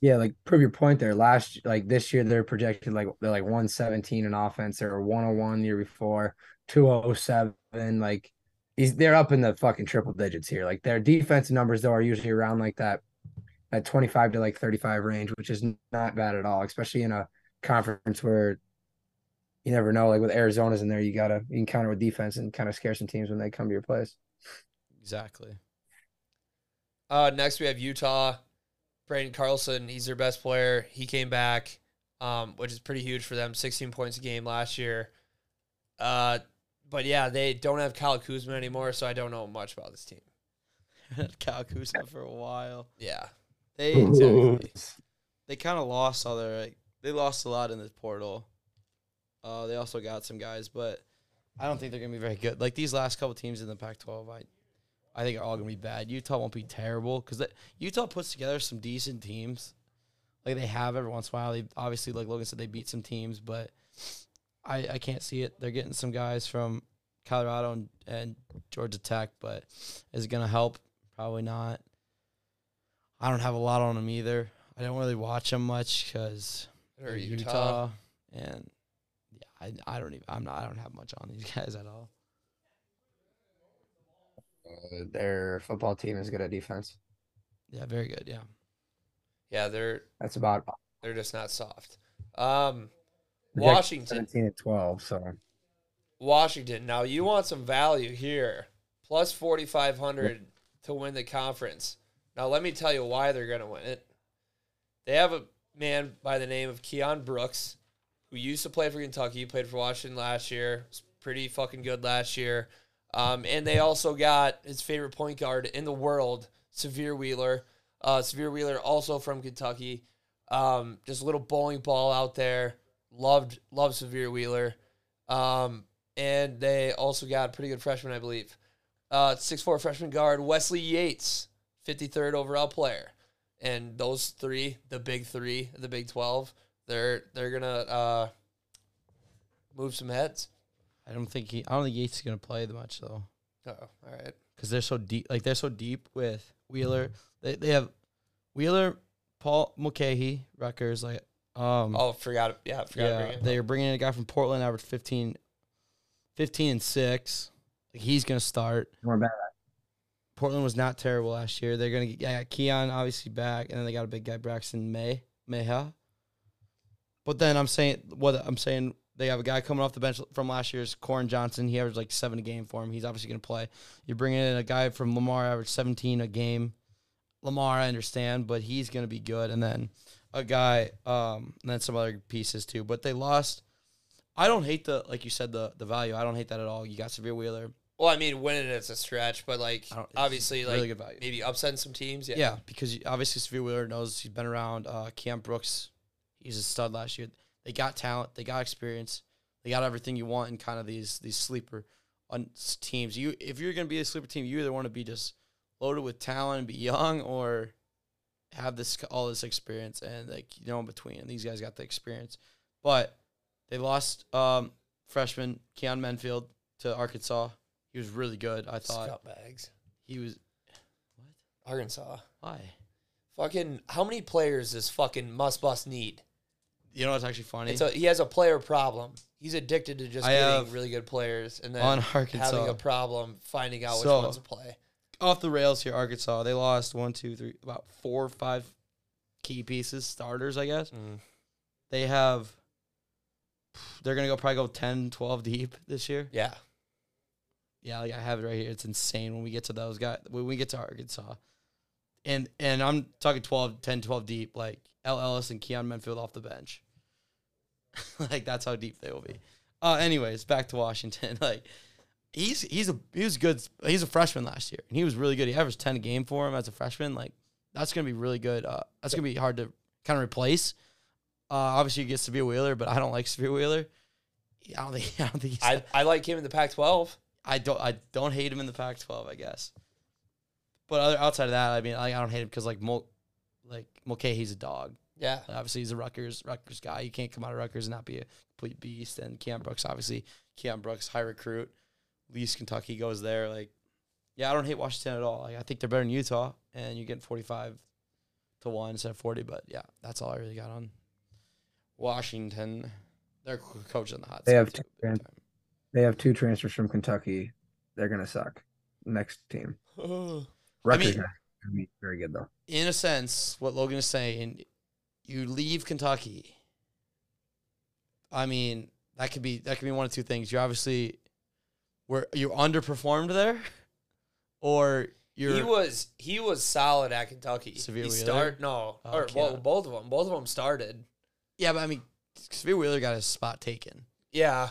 Yeah, like prove your point there. Last like this year they're projected like they're like 117 in offense or 101 the year before, 207. Like he's they're up in the fucking triple digits here. Like their defensive numbers though are usually around like that at 25 to like 35 range, which is not bad at all, especially in a conference where you never know. Like with Arizona's in there, you gotta you can with defense and kind of scare some teams when they come to your place. exactly, Uh, next we have Utah. Branden Carlson, he's their best player. He came back, um, which is pretty huge for them. 16 points a game last year. Uh, but yeah, they don't have Kyle Kuzma anymore, so I don't know much about this team. Kyle Kuzma for a while. Yeah, They exactly. they kind of lost all their like, they lost a lot in this portal. Uh, they also got some guys, but I don't think they're gonna be very good. Like these last couple teams in the Pac-12, I I think are all gonna be bad. Utah won't be terrible because Utah puts together some decent teams. Like they have every once in a while. They obviously, like Logan said, they beat some teams, but I I can't see it. They're getting some guys from Colorado and, and Georgia Tech, but is it gonna help? Probably not. I don't have a lot on them either. I don't really watch them much because or Utah. Utah. and yeah, I, I don't even I'm not I don't have much on these guys at all. Uh, their football team is good at defense. Yeah, very good. Yeah, Yeah, they're That's about they're just not soft. Um, Washington. 17 and 12. So Washington. Now you want some value here. Plus 4,500 to win the conference. Now let me tell you why they're going to win it. They have a man by the name of Keion Brooks, who used to play for Kentucky, played for Washington last year. Was pretty fucking good last year. Um, and they also got his favorite point guard in the world, Sahvir Wheeler. Uh, Sahvir Wheeler, also from Kentucky. Um, just a little bowling ball out there. Loved, loved Sahvir Wheeler. Um, and they also got a pretty good freshman, I believe. Uh, six four freshman guard Wesley Yates, fifty third overall player, and those three, the big three, the Big Twelve, they're they're gonna uh, move some heads. I don't think he I don't think Yates is gonna play that much though Oh, all right. because they're so deep. Like they're so deep with Wheeler. They they have Wheeler, Paul Mulcahy, Rutgers. Like um Oh, forgot. Yeah, forgot. yeah, they're bringing in a guy from Portland, average 15, 15 and six. Like he's gonna start. we're bad. Portland was not terrible last year. They're gonna get yeah, Keion obviously back, and then they got a big guy Braxton May Mayha. But then I'm saying what I'm saying they have a guy coming off the bench from last year's Koren Johnson. He averaged like seven a game for him. He's obviously gonna play. You're bringing in a guy from Lamar, averaged 17 a game. Lamar, I understand, but he's gonna be good. And then a guy, um, and then some other pieces too. But they lost. I don't hate the like you said the the value. I don't hate that at all. You got Sahvir Wheeler. Well, I mean, winning it's a stretch, but like obviously, like good value. maybe upsetting some teams. Yeah. Yeah, because you- obviously Sahvir Wheeler knows he's been around. Uh, Cam Brooks, he's a stud last year. They got talent, they got experience, they got everything you want in kind of these these sleeper teams. You if you're gonna be a sleeper team, you either want to be just loaded with talent and be young, or have this all this experience and like you know in between. And these guys got the experience, but they lost um, freshman Keyon Menifield to Arkansas. He was really good. I thought Scumbags. he was. What? Arkansas. Why? Fucking, how many players does fucking Muss Bus need? You know what's actually funny? It's a, he has a player problem. He's addicted to just I getting have- really good players and then on Arkansas. having a problem finding out which So- ones to play. off the rails here, Arkansas. They lost one, two, three, about four or five key pieces, starters, I guess. Mm. They have, they're going to go probably go 10, 12 deep this year. Yeah. Yeah, like I have it right here. It's insane when we get to those guys, when we get to Arkansas. And and I'm talking 12, 10, 12 deep, like L. Ellis and Keyon Menifield off the bench. like that's how deep they will be. Uh, anyways, back to Washington. Like he's he's a he was good. He's a freshman last year, and he was really good. He averaged ten a game for him as a freshman. Like that's gonna be really good. Uh, that's gonna be hard to kind of replace. Uh, obviously, you get Sahvir Wheeler, but I don't like Sahvir Wheeler. I don't think I don't think I, I like him in the Pac 12. I don't I don't hate him in the Pac-12, I guess. But other outside of that, I mean, I, I don't hate him because like Mul, like Mulcahy, he's a dog. Yeah. Like, obviously, he's a Rutgers Rutgers guy. You can't come out of Rutgers and not be a complete beast. And Keion Brooks, obviously, Keion Brooks, high recruit. Least Kentucky goes there. Like Yeah, I don't hate Washington at all. Like, I think they're better than Utah, and you're getting 45 to 1 instead of 40. But yeah, that's all I really got on Washington. They're co- coach on the hot They have two big fans. They have two transfers from Kentucky. They're gonna suck. Next team. time. Rutgers mean- gonna be very good though. In a sense, what Logan is saying, you leave Kentucky. I mean, that could be that could be one of two things. You obviously were you underperformed there, or you're he was he was solid at Kentucky. Sahvir he Wheeler? start no, Oh, or well, both of them. Both of them started. yeah, but I mean, Sahvir Wheeler got his spot taken. Yeah,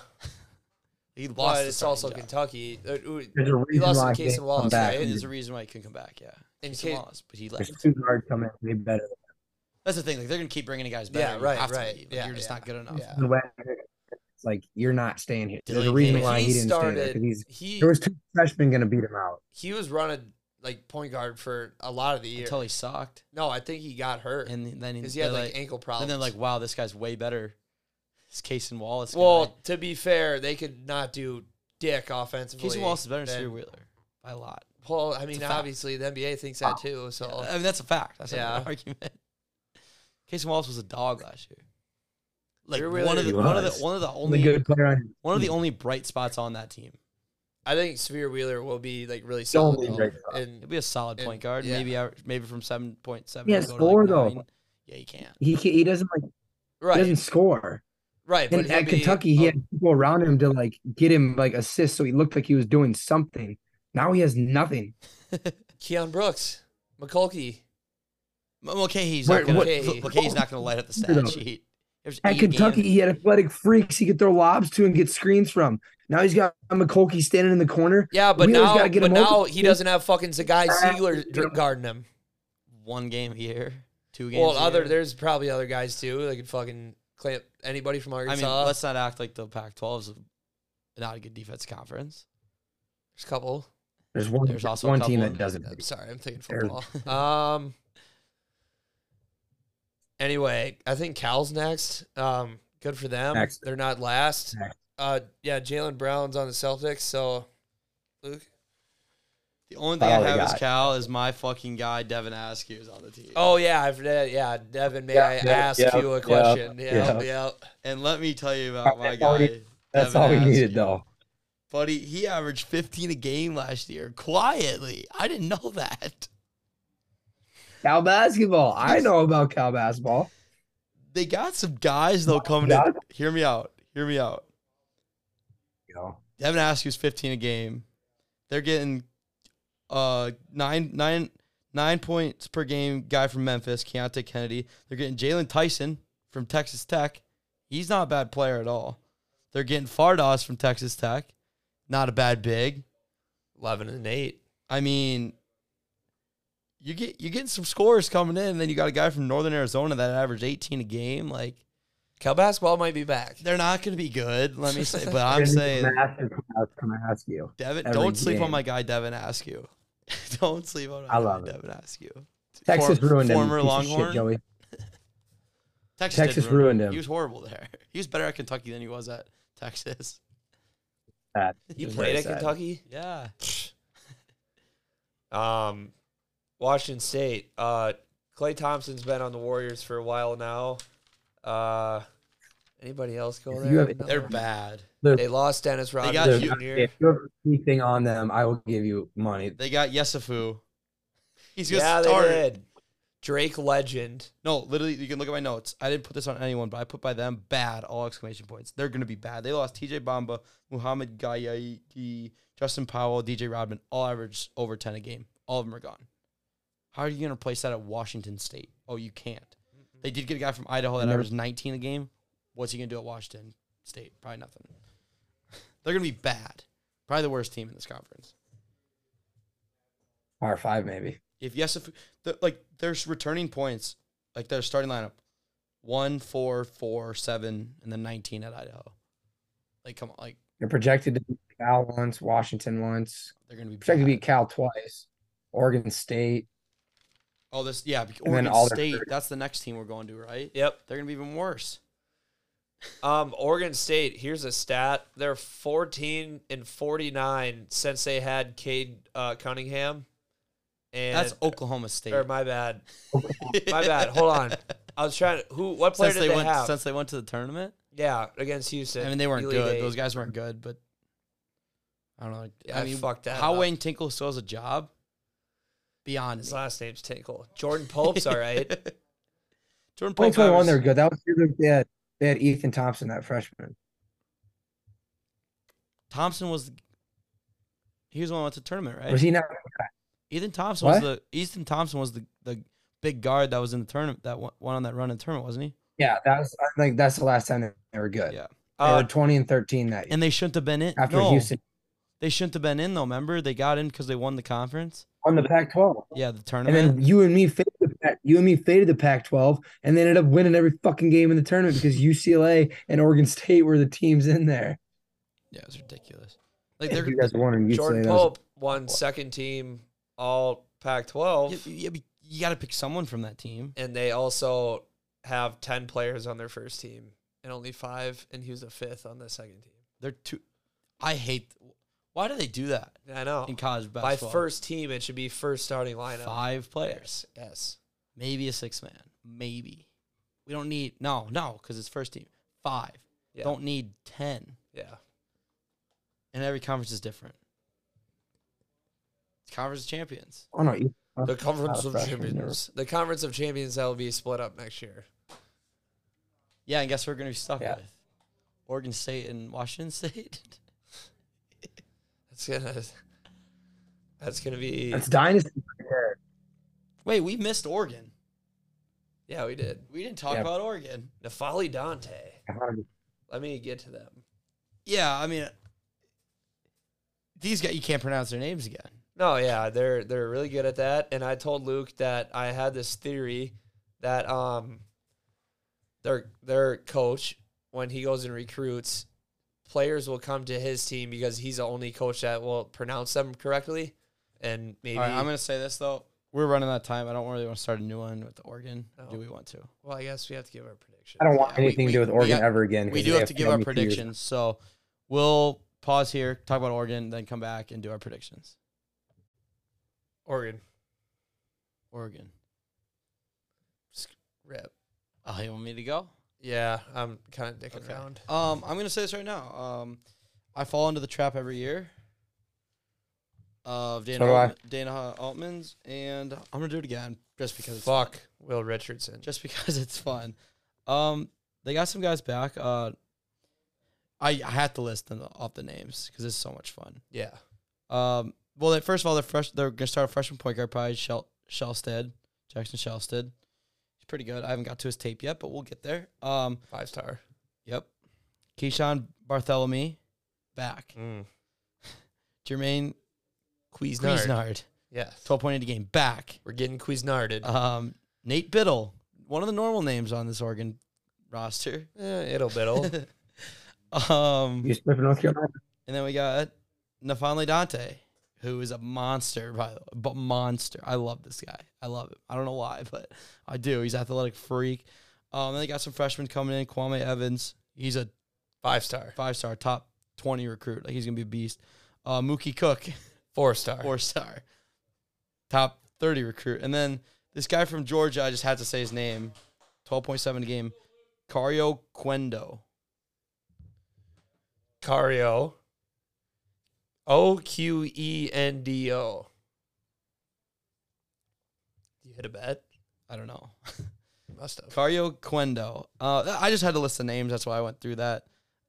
He lost. but the it's also job. Kentucky. Uh, There's a He lost why in Case didn't and Wallace, come back. right? There's a reason why he couldn't come back. Yeah, In Case case- and Wallace, but he There's left. two guards coming way better. That's the thing. Like they're gonna keep bringing in guys better. Yeah, right, have right. Like, Yeah, you're just yeah. not good enough. Yeah. than It's like you're not staying here. There's a reason why he, he didn't stay there started. he's He there was two freshmen gonna beat him out. he was running like point guard for a lot of the year. Until he sucked, no, I think he got hurt and then he, because he had they're like, ankle problems. and then like, wow, this guy's way better. This Cason Wallace. guy. well, to be fair, they could not do dick offensively. Cason Wallace is better than than- Wheeler by a lot. Well, I mean, a fact. obviously the NBA thinks that too. So I mean, that's a fact. That's Yeah. an argument. Cason Wallace was a dog last year. Like Sahvir one of the one of the one of the Only only good player on one of the only bright spots on that team. I think Sahvir Wheeler will be like really solid. though. And He'll be a solid And- point guard. yeah. Maybe uh, maybe from seven point seven. He has score, though. Yeah, he can't. he he doesn't like he right, doesn't score. Right. And he'll at be- Kentucky, he um, had people around him to like get him like assists, so he looked like he was doing something. Now he has nothing. Keion Brooks, Mulcahy. Mulcahy's Where- not gonna. what- Mulcahy's not gonna light up the stat sheet. At Kentucky, games. he had athletic freaks he could throw lobs to and get screens from. Now he's got Mulcahy standing in the corner. Yeah, but Wheeler's now, get but him now he doesn't have fucking Zakai Zeigler guarding him. one game here, two games. Well, a other there's probably other guys too. They could fucking clamp anybody from our team? I Arkansas. mean, let's not act like the Pac-12 is not a good defense conference. there's a couple. There's one. There's also one team that doesn't. I'm sorry, I'm thinking football. um. Anyway, I think Cal's next. Um, good for them. Next. They're not last. Next. Uh, yeah, Jaylen Brown's on the Celtics. So, Luke. The only thing That's I have is. Cal is my fucking guy Devin Askew is on the team. Oh yeah, I forgot. Yeah, Devin, may Yeah, I yeah, ask yeah, you a question? Yeah, yeah. yeah. And let me tell you about my guy. That's Devin all we needed, though. Buddy, he averaged 15 a game last year quietly. I didn't know that. Cal basketball. I know about Cal basketball. They got some guys though coming Yeah. in. Hear me out. Hear me out. You know, Devin Askew's 15 a game. They're getting uh nine nine nine points per game guy from Memphis, Keonte Kennedy. They're getting Jaylon Tyson from Texas Tech. He's not a bad player at all. They're getting Fardaws from Texas Tech. Not a bad big. Eleven and eight. I mean, you get you're getting some scores coming in, and then you got a guy from Northern Arizona that averaged 18 a game. Like Cal basketball might be back. they're not going to be good, let me say. But I'm saying, massive class ask you. Devin, don't sleep on my guy Devin Askew. don't sleep on my I guy love it. Devin Askew. Texas For- ruined him. Former piece Longhorn. shit, Joey. Texas, Texas did ruin ruined him. He was horrible there. He was better at Kentucky than he was at Texas. That You played at sad. Kentucky. Yeah. Um, Washington State. Uh, Klay Thompson's been on the Warriors for a while now. Uh, anybody else go there? have- No. They're bad. They lost Dennis Rodman got Dude, Jr. If you have anything on them, I will give you money. They got Yesufu. He's going to Yeah, start. they did. Drake legend. No, literally, you can look at my notes. I didn't put this on anyone, but I put by them bad, all exclamation points. They're going to be bad. They lost TJ Bamba, Muhammad Gayaiki, Justin Powell, DJ Rodman, all average over 10 a game. All of them are gone. How are you going to replace that at Washington State? Oh, you can't. They did get a guy from Idaho that Never- averaged 19 a game. What's he going to do at Washington State? Probably nothing. They're going to be bad. Probably the worst team in this conference. Power five, maybe. If yes, if the, like there's returning points, like their starting lineup, one, four, four, seven, and then nineteen at Idaho. Like come on, like They're projected to beat Cal once, Washington once, they're gonna be projected to bad. beat Cal twice, Oregon State. Oh, this yeah, because And then Oregon all State. That's the next team we're going to, right? Yep. They're gonna be even worse. Um, Oregon State. Here's a stat: they're 14 and 49 since they had Cade uh, Cunningham. And That's Oklahoma State. or my bad, my bad. Hold on, I was trying to. Who? What player since did they they, went have? since they went to the tournament. yeah, against Houston. I mean, they weren't Elite good. Eight. Those guys weren't good, but I don't know. Yeah, I I mean, fucked that how up. Wayne Tinkle still has a job beyond His me. last name's Tinkle. Jordan Pope's all right. Jordan Pope 2021, averaged- they're good. That was the year they had they had Ethan Thompson, that freshman. Thompson was. He was the one went to the tournament, right? Was he not? Ethan Thompson was the Ethan Thompson was the, the big guard that was in the tournament that one one on that run in the tournament, wasn't he? Yeah, that was. I think that's the last time they were good. Yeah. They Uh, were 20 and 13 that year And they shouldn't have been in. after no, Houston they shouldn't have been in though. Remember, they got in because they won the conference. won the Pac-12. Yeah, the tournament. And then you and me faded the Pac, you and me faded the Pac-12, and they ended up winning every fucking game in the tournament because UCLA and Oregon State were the teams in there. yeah, it was ridiculous. Like If they're you guys won and UCLA. Jordan Pope won second team All Pac-12, you, you, you got to pick someone from that team. and they also have 10 players on their first team and only five, and he was a fifth on the second team. They're two. I hate. Why do they do that I know. in college basketball. By basketball? first team, it should be first starting lineup. five players, Yes. Yes. maybe a six man, maybe. We don't need no, no, because it's first team. Five. Yeah. Don't need ten. Yeah. And every conference is different. It's conference of champions. Oh no, you, The Conference of freshman, they Champions. The Conference of Champions that will be split up next year. Yeah, and guess what we're gonna be stuck Yeah. with? Oregon State and Washington State. That's gonna. That's gonna be. That's dynasty. Right there. Wait, we missed Oregon. Yeah, we did. We didn't talk Yeah. about Oregon. N'Faly Dante. Let me get to them. Yeah, I mean, these guys you can't pronounce their names again. No, yeah, they're they're really good at that. And I told Luke that I had this theory that um their their coach when he goes and recruits players will come to his team because he's the only coach that will pronounce them correctly. And maybe All right, I'm gonna say this though. We're running out of time. I don't really want to start a new one with Oregon. No. Do we want to? well, I guess we have to give our predictions. I don't want Yeah, anything we- to do with Oregon got- ever again. We do they have to give our me years predictions. So we'll pause here, talk about Oregon, then come back and do our predictions. Oregon. Oregon. Rip. Oh, you want me to go? Yeah, I'm kind of dicking Okay. around. Um, I'm gonna say this right now. Um, I fall into the trap every year of Dana So. Altman, Dana Altman's, and I'm gonna do it again just because it's Fuck Will Richardson. just because it's fun. Um, they got some guys back. Uh, I, I have to list them off the names because it's so much fun. yeah. Um, well, they, first of all, they're fresh. They're gonna start a freshman point guard, probably Shel, Shelstad, Jackson Shelstad. He's pretty good. I haven't got to his tape yet, but we'll get there. Um, Five star. yep. Keyshawn Bartholomew, back. Mm. Jermaine Cuisinart. Cuisinart, Yes. twelve point eight a game, back. We're getting Cuisinarted. Um, Nate Bittle, one of the normal names on this Oregon roster. eh, it'll biddle. um, You Smith, North Carolina. and then we got N'Faly Dante, who is a monster, by the way, but monster. I love this guy. I love him. I don't know why, but I do. He's athletic freak. Um, then they got some freshmen coming in. Kwame Evans, he's a Five star. five star, top twenty recruit. Like he's gonna be a beast. Uh, Mookie Cook, Four star. four star, top thirty recruit. And then this guy from Georgia, I just had to say his name. Twelve point seven a game. Kario Oquendo. Kario. O Q E N D O. You hit a bet? I don't know. Must have. Kario Oquendo. Uh, I just had to list the names. That's why I went through that.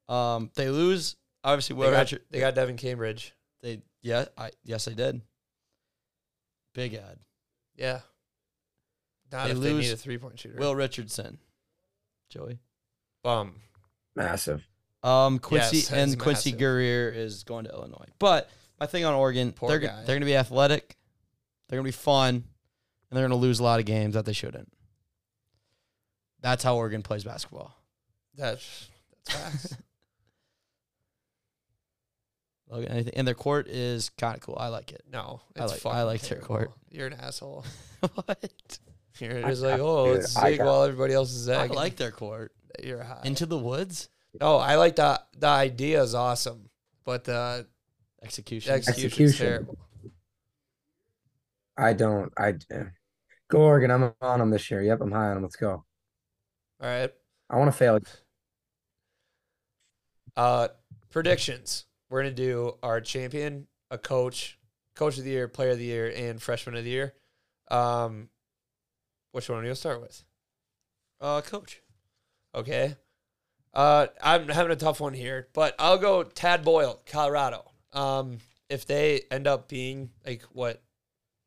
Um, they lose. Obviously, They got, Richard. they got Devin Cambridge. They yeah. I yes, they did. Big ad. Yeah. Not They if they lose need a three point shooter. Will Richardson. Joey. Bum. Massive. Um, Quincy Yes, and Quincy massive. Guerrier is going to Illinois. But my thing on Oregon, Poor they're guy. they're going to be athletic, they're going to be fun, and they're going to lose a lot of games that they shouldn't. That's how Oregon plays basketball. That's that's facts. Logan, anything? And their court is kind of cool. I like it. no, I it's like- I fucking like their court. You're an asshole. what? You're just like, oh, Dude, it's I sick while everybody else is I like their court. You're high. Into the woods. no, I like the the idea is awesome, but the Execution. Execution. terrible. I don't. I uh, go Oregon. I'm on them this year. Yep, I'm high on them. Let's go. All right. I want to fail. Uh, predictions. We're gonna do our champion, a coach, coach of the year, player of the year, and freshman of the year. Um, which one do you start with? uh, coach. Okay. Uh, I'm having a tough one here, but I'll go Tad Boyle, Colorado. Um, if they end up being like what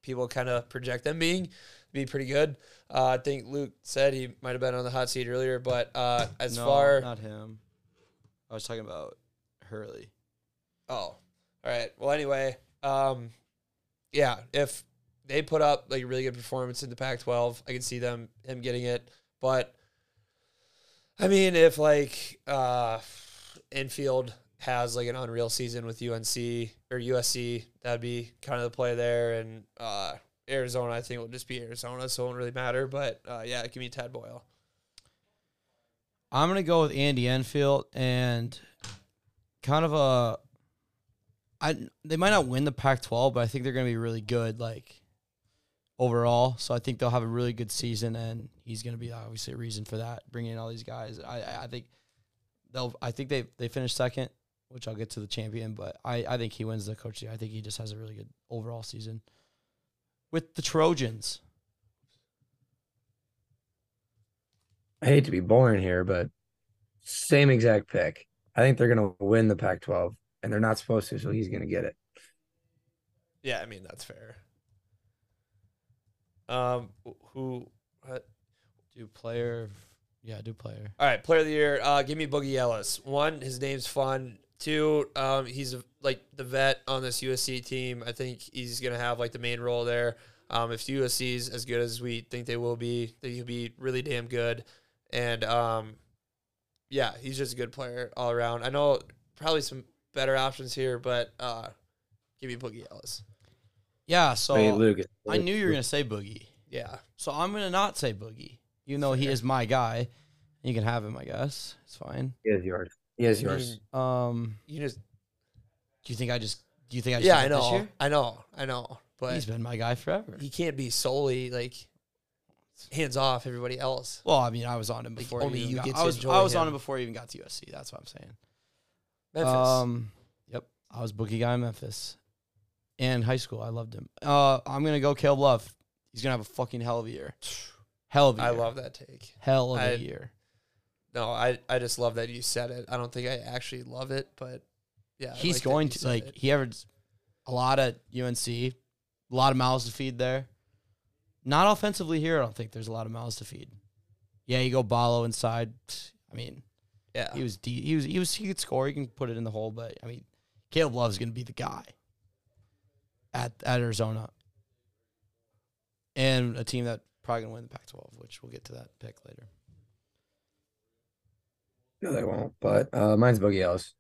people kind of project them being, be pretty good. Uh, I think Luke said he might have been on the hot seat earlier, but uh, as No, far not him. I was talking about Hurley. Oh, all right. Well, anyway, um, yeah, if they put up like a really good performance in the Pac-12, I can see them him getting it. But I mean, if like uh, Enfield has like an unreal season with UNC or USC, that'd be kind of the play there. And uh, Arizona, I think will just be Arizona, so it won't really matter. But uh, yeah, give me Tad Boyle. I'm gonna go with Andy Enfield and kind of a. I they might not win the Pac-12, but I think they're gonna be really good, like overall. So I think they'll have a really good season, and he's gonna be obviously a reason for that, bringing in all these guys. I I- think they'll. I think they they finished second, which I'll get to the champion, but I I think he wins the coach. I think he just has a really good overall season with the Trojans. I hate to be boring here, but same exact pick. I think they're gonna win the Pac-12, and they're not supposed to, so he's gonna get it. Yeah, I mean that's fair. Um, who? What? Do player, yeah, do player. All right, player of the year. Uh, give me Boogie Ellis. One, his name's fun. Two, um, he's a, like the vet on this USC team. I think he's gonna have like the main role there. Um, if USC's as good as we think they will be, then he'll be really damn good. And um, yeah, he's just a good player all around. I know probably some better options here, but uh, give me Boogie Ellis. Yeah, so Wait, Lucas. I knew you were gonna say Boogie. Yeah, So I'm gonna not say Boogie, even though he is my guy. You can have him, I guess. It's fine. He is yours. He is yours. Um, you just do you think I just? Do you think I? Just yeah, I it This know, year? I know, I know, but He's been my guy forever. he can't be solely like hands off everybody else. Well, I mean, I was on him Like, before. he only even you got- get I to was enjoy I was on him. him before he even got to USC. That's what I'm saying. Memphis. Um, yep, I was bookie guy in Memphis, and high school. I loved him. Uh, I'm gonna go Caleb Love. He's gonna have a fucking hell of a year. Hell of a year. I love that take. hell of a I- year. No, I, I just love that you said it. I don't think I actually love it, but yeah, He's like going to like it. he averaged a lot at UNC, a lot of mouths to feed there. Not offensively here, I don't think there's a lot of mouths to feed. Yeah, you go Ballo inside. I mean, yeah. he was de- he was he was he could score. He can put it in the hole, but I mean, Caleb Love's going to be the guy at at Arizona, and a team that probably going to win the Pac-12, which we'll get to that pick later. No, they won't. But uh, mine's Boogie Ellis.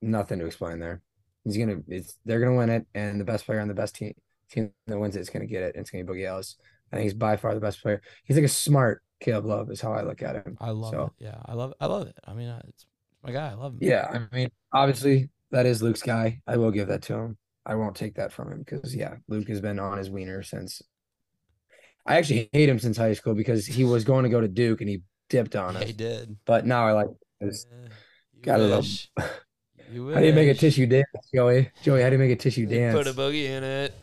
Nothing to explain there. He's gonna. It's they're gonna win it, and the best player on the best team team that wins it is gonna get it. And it's gonna be Boogie Ellis. I think he's by far the best player. He's like a smart Caleb Love, is how I look at him. I love So- it. Yeah, I love I love it. I mean, it's my guy. I love him. Yeah, I mean, obviously that is Luke's guy. I will give that to him. I won't take that from him because yeah, Luke has been on his wiener since. I actually hate him since high school because he was going to go to Duke and he dipped on Yeah, us. he did. But now I like. This. Yeah, Got a little- wish. You How do you make a tissue dance, Joey? Joey, how do you make a tissue dance? Put a boogie in it.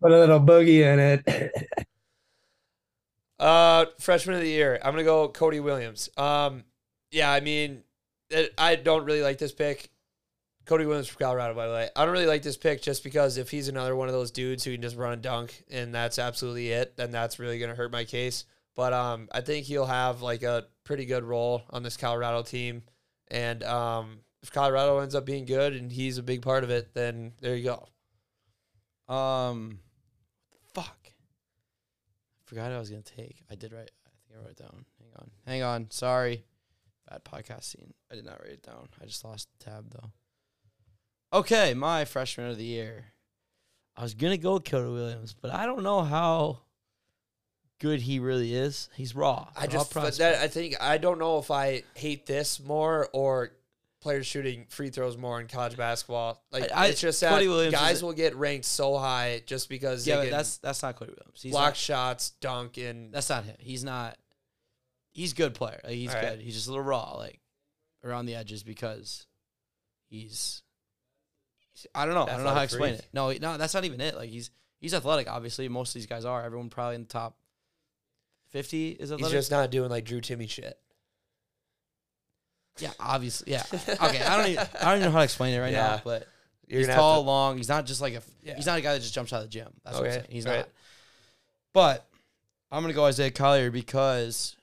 Put a little boogie in it. Uh, freshman of the year. I'm gonna go Cody Williams. Um, yeah, I mean, it, I don't really like this pick. Cody Williams from Colorado, by the way. I don't really like this pick just because if he's another one of those dudes who can just run and dunk and that's absolutely it, then that's really gonna hurt my case. But um, I think he'll have like a pretty good role on this Colorado team, and um, if Colorado ends up being good and he's a big part of it, then there you go. Um, forgot what I was gonna take. I did write. I think I wrote it down. Hang on. Hang on. Sorry. Bad podcast scene. I did not write it down. I just lost the tab though. Okay, my freshman of the year. I was gonna go Cody Williams, but I don't know how good he really is. He's raw. I just but that I think I don't know if I hate this more or players shooting free throws more in college basketball. Like I- it's just that guys will get ranked so high just because yeah, but that's that's not Cody Williams. He's block not, shots, dunk, and that's not him. He's not. He's a good player. Like, he's right. good. He's just a little raw, like around the edges because he's. he's- I don't know. I don't know how to explain freak. it. No, no, that's not even it. Like he's he's athletic. Obviously, most of these guys are. Everyone probably in the top fifty is he's athletic. just not doing like Drew Timme shit. Yeah, obviously. Yeah. Okay. I don't. Even, I don't even know how to explain it right Yeah. now. But You're he's gonna have tall, to- long. He's not just like a. Yeah. He's not a guy that just jumps out of the gym. That's what I'm Okay, saying. He's right. not. But I'm gonna go Isaiah Collier because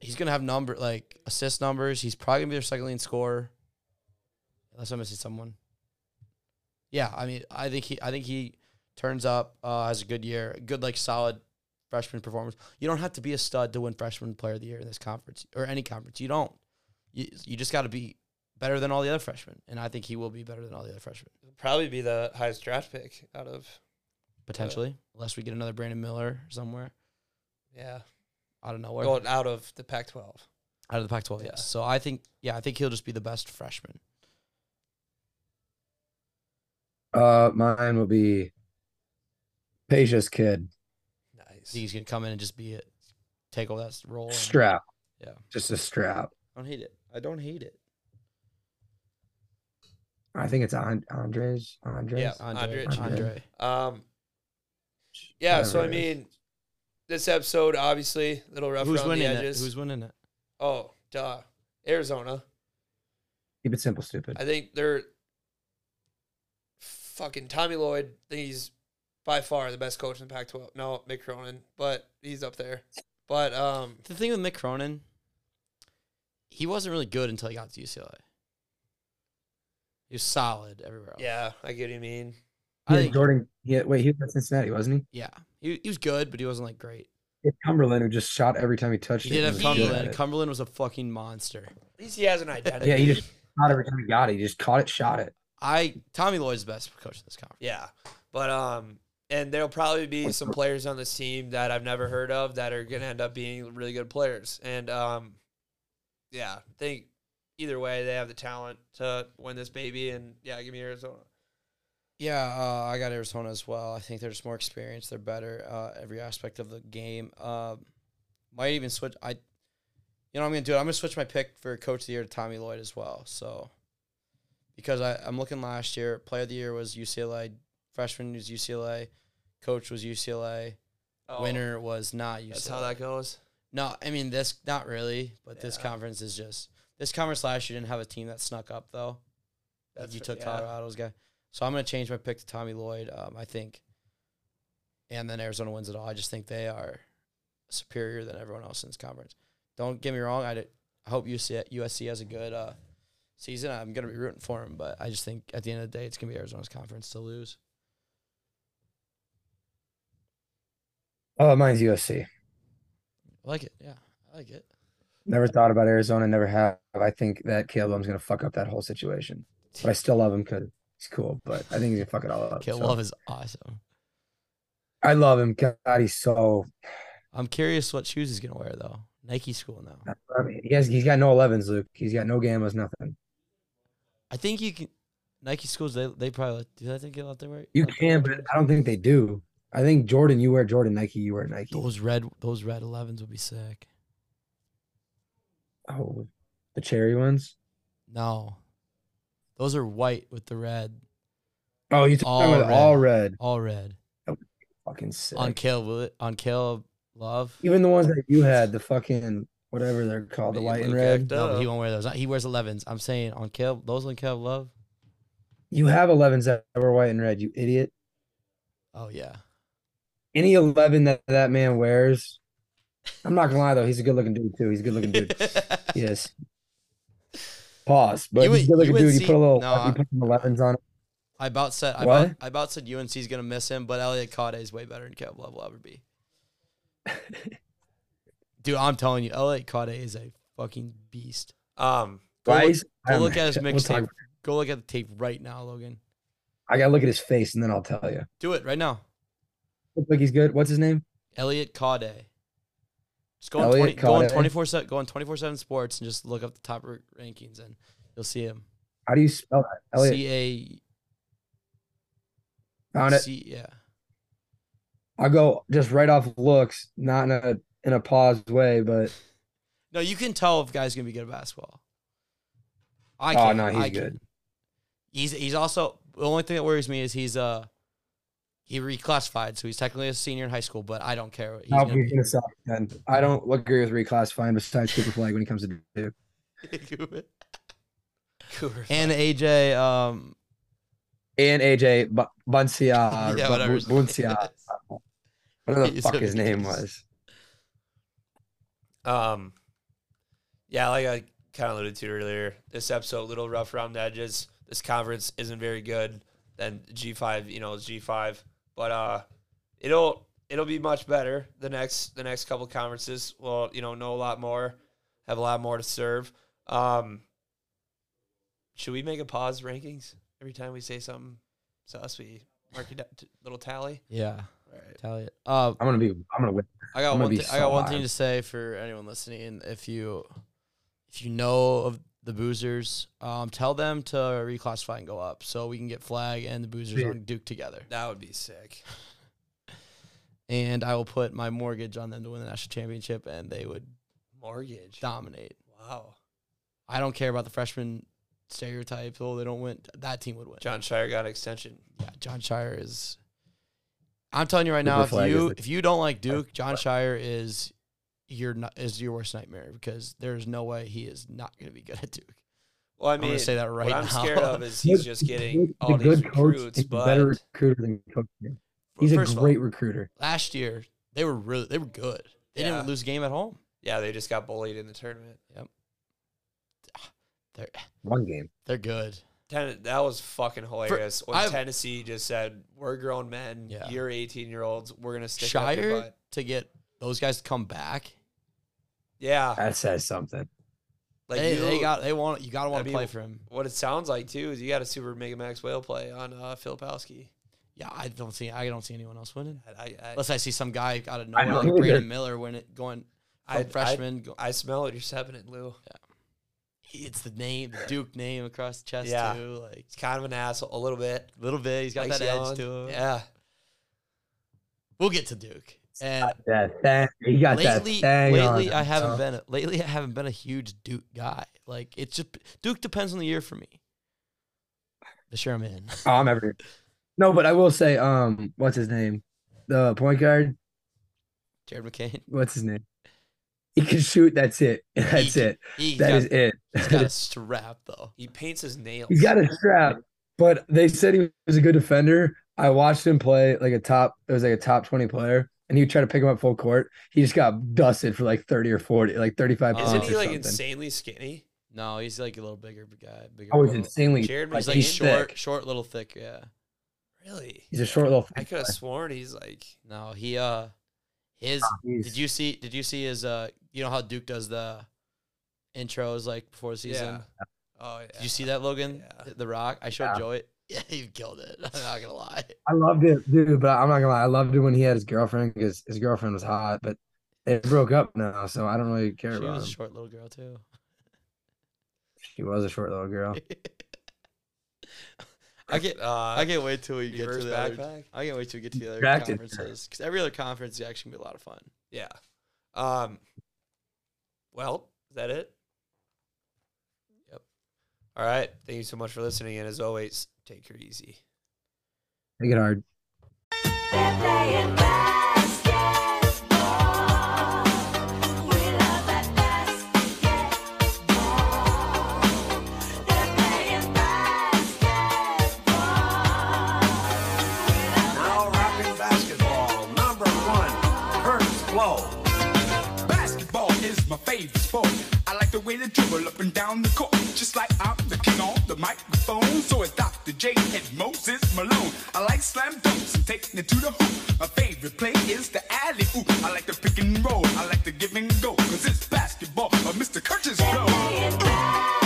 he's gonna have number like assist numbers. He's probably gonna be their second leading scorer, unless I'm missing someone. Yeah, I mean, I think he, I think he turns up, uh, has a good year, good like solid freshman performance. You don't have to be a stud to win freshman player of the year in this conference or any conference. You don't. You you just got to be better than all the other freshmen, and I think he will be better than all the other freshmen probably be the highest draft pick out of potentially, unless we get another Brandon Miller somewhere yeah out of nowhere. going out of the Pac-12. out of the Pac-12. Yeah. Yes. So I think, yeah, I think he'll just be the best freshman. Uh, mine will be Peja's kid. I Nice. think he's gonna come in and just be it, take all that role. and- Strap. Yeah. Just a strap. I don't hate it. I don't hate it. I think it's And- Andres. Andres. Yeah. Andre, Andre. Andre. Um. Yeah. So I Whatever it is. mean, this episode obviously a little rough Who's around winning the it? edges. Who's winning it? oh, duh, Arizona. Keep it simple, stupid. I think they're fucking Tommy Lloyd. I think he's by far the best coach in the Pac-12. No, Mick Cronin, but he's up there. But um, The thing with Mick Cronin, he wasn't really good until he got to UCLA. He was solid everywhere else. yeah, I get what you mean. I Yeah, think. Jordan. Yeah, wait, he was at Cincinnati, wasn't he? Yeah, he, he was good, but he wasn't like great. He had Cumberland, who just shot every time he touched He it. did and have was good at Cumberland. Cumberland was a fucking monster. At least he has an identity. Yeah, he just shot every time he got it. He just caught it, shot it. I Tommy Lloyd's the best coach in this conference. Yeah, but um, and there'll probably be some players on this team that I've never heard of that are gonna end up being really good players. And um, yeah, I think either way they have the talent to win this baby. And yeah, give me Arizona. Yeah, uh, I got Arizona as well. I think they're just more experienced. They're better uh, every aspect of the game. Um, might even switch. I, you know, what I'm gonna do. it. I'm gonna switch my pick for coach of the year to Tommy Lloyd as well. So, because I, I'm looking last year, player of the year was UCLA, freshman was UCLA, coach was UCLA, winner was not UCLA. Oh, That's how that goes. No, I mean this not really, but this conference is just this conference last year didn't have a team that snuck up though. Like That's you took yeah. Colorado's guy, so I'm gonna change my pick to Tommy Lloyd. Um, I think, and then Arizona wins it all. I just think they are superior than everyone else in this conference. Don't get me wrong. I hope UC, USC has a good uh, season. I'm gonna be rooting for him, but I just think at the end of the day, it's gonna be Arizona's conference to lose. Oh, mine's USC. I like it. Yeah, I like it. Never thought about Arizona. Never have. I think that Caleb Love's gonna fuck up that whole situation. But I still love him because he's cool. But I think he's gonna fuck it all up. Kill so. Love is awesome. I love him. God, he's so. I'm curious what shoes he's gonna wear though. Nike school now. I mean, he has. He's got no 11s, Luke. He's got no gammas, nothing. I think you can. Nike schools they they probably do. I think they let them wear. You can, but I don't think they do. I think Jordan, you wear Jordan. Nike, you wear Nike. those red those red 11s would be sick. Oh, the cherry ones. No, those are white with the red, Oh, you talking about All all red? all red. Fucking sick. On Caleb on Caleb Love. Even the ones that you had, the fucking whatever they're called, the Me white and red. No, he won't wear those. He wears 11s. I'm saying on Caleb those on Caleb Love. You have 11s that were white and red. You idiot. Oh yeah. Any 11 that that man wears. I'm not gonna lie though, he's a good looking dude too. He's a good looking dude. Yes. Pause. But You he's a good looking you would dude. You put a little, no, you I- put some 11s on it. I about said I What? about, I about said UNC's gonna miss him, but Elliot Cadeau is way better than Caleb Love will ever be. Dude, I'm telling you, Elliot Cadeau is a fucking beast. Um, Go look- Guys, Go I'm- look at his we'll mixtape. Go look at the tape right now, Logan. I gotta look at his face and then I'll tell you. Do it right now. Looks like he's good. What's his name? Elliot Cadeau. Just go on, Elliot 20, go on 24 7 go on 24 7 sports and just look up the top rankings and you'll see him. How do you spell that? Elliot C found it. C yeah. I'll go just right off looks, not in a in a paused way, but No, you can tell if guys gonna be good at basketball. I Oh, no, he's I good. can. He's he's also the only thing that worries me is he's uh he reclassified, so he's technically a senior in high school, but I don't care. He's no, gonna he's be- gonna suck. Then I don't agree with reclassifying besides Cooper Flagg when he comes to Duke. and AJ, um, And AJ Bu- Buncia, yeah, whatever. Bu- Buncia, whatever the He's fuck his name confused. was. Um, yeah, like I kind of alluded to earlier, this episode a little rough around the edges. This conference isn't very good. Then G five, you know, is G five, but uh, it'll it'll be much better the next the next couple conferences. Well, you know, know a lot more, have a lot more to serve. Um, should we make a pause rankings every time we say something sus? We mark it up to little tally. yeah, All right. tell it. Uh, I'm gonna be. I'm gonna win. I got I'm one. be Th- I got one high. thing to say for anyone listening. If you, if you know of the boozers, um, tell them to reclassify and go up, so we can get Flagg and the boozers Yeah. on Duke together. That would be sick. And I will put my mortgage on them to win the national championship, and they would Mortgage. dominate. Wow. I don't care about the freshman stereotype. Though they don't win. That team would win. Jon Scheyer got an extension. Yeah, Jon Scheyer is. I'm telling you right Cooper now, if you if you don't like Duke, Jon Scheyer is your no- is your worst nightmare because there's no way he is not going to be good at Duke. Well, I I'm mean, gonna say that right what I'm now. scared of is he's just getting He's all a these good coach. recruits, He's a but better recruiter than coach. He's a of all, great recruiter. last year they were really they were good. They Yeah. didn't lose a game at home. yeah, they just got bullied in the tournament. Yep. They're One game. they're good. Ten- that was fucking hilarious. when I've- Tennessee just said, "We're grown men. Yeah. You're 18 year olds. We're gonna stick up your Scheyer butt." to get those guys come back. Yeah, That says something. like they, you, they got they want you got to want to mean, play for him. what it sounds like too is you got a super Mega Max whale play on uh, Filipowski. Yeah, I don't see I don't see anyone else winning I, I, unless I see some guy out of nowhere like either. Brandon Miller win it going from I, I, freshman. go, I smell it. You're seven it, Lou. Yeah. It's the name, the Duke name across the chest Yeah. too. Like He's kind of an asshole, a little bit. a little bit, he's got Likes that yelling. edge to him. Yeah, We'll get to Duke. And That thing. He got lately, that thing lately on I haven't so- been a, lately I haven't been a huge Duke guy. Like it's just Duke depends on the year for me. The sure I'm in. Oh, I'm every. No, but I will say, um, what's his name? The point guard. Jared McCain. What's his name? He can shoot. That's it. That's can- it. He's That got, is it. he's got a strap though. he paints his nails. He's got a strap, but they said he was a good defender. I watched him play like a top. It was like a top twenty player, and he would try to pick him up full court. He just got dusted for like thirty or forty, like thirty-five Isn't Isn't he or like something. insanely skinny? No, he's like a little bigger guy. Bigger Oh, he's built. insanely. Jared like, He's like he's short, thick. short, little thick. Yeah. Really? He's a short little. I could have sworn he's like. No, he uh, his. He's- Did you see? Did you see his uh? You know how Duke does the intros like before the season. Yeah. Oh yeah. Did you see that, Logan? Yeah. The Rock. I showed Yeah. Joey. Yeah, he killed it. I'm not gonna lie. I loved it, dude. But I'm not gonna lie, I loved it when he had his girlfriend because his girlfriend was hot, but they broke up now, so I don't really care She about She was a short little girl too. She was a short little girl. I can't. Uh, I can't wait till we get to reverse the other. I can't wait till we get to the other Attracted. conferences because every other conference is actually gonna be a lot of fun. Yeah. Um. Well, is that it? Yep. All right. Thank you so much for listening, and as always, take her easy. Take it hard. They're playing basketball. We love that basketball. They're playing basketball. Now rapping basketball, number one, Kurtis Blow. Basketball is my favorite sport. I like the way they dribble up and down the court just like I'm the king on the microphone. So it's Dr. J and Moses Malone. I like slam dunks and taking it to the hoop. My favorite play is the alley oop. I like the pick and roll. I like the give and go. Cause it's basketball or Mr. Curtis' flow.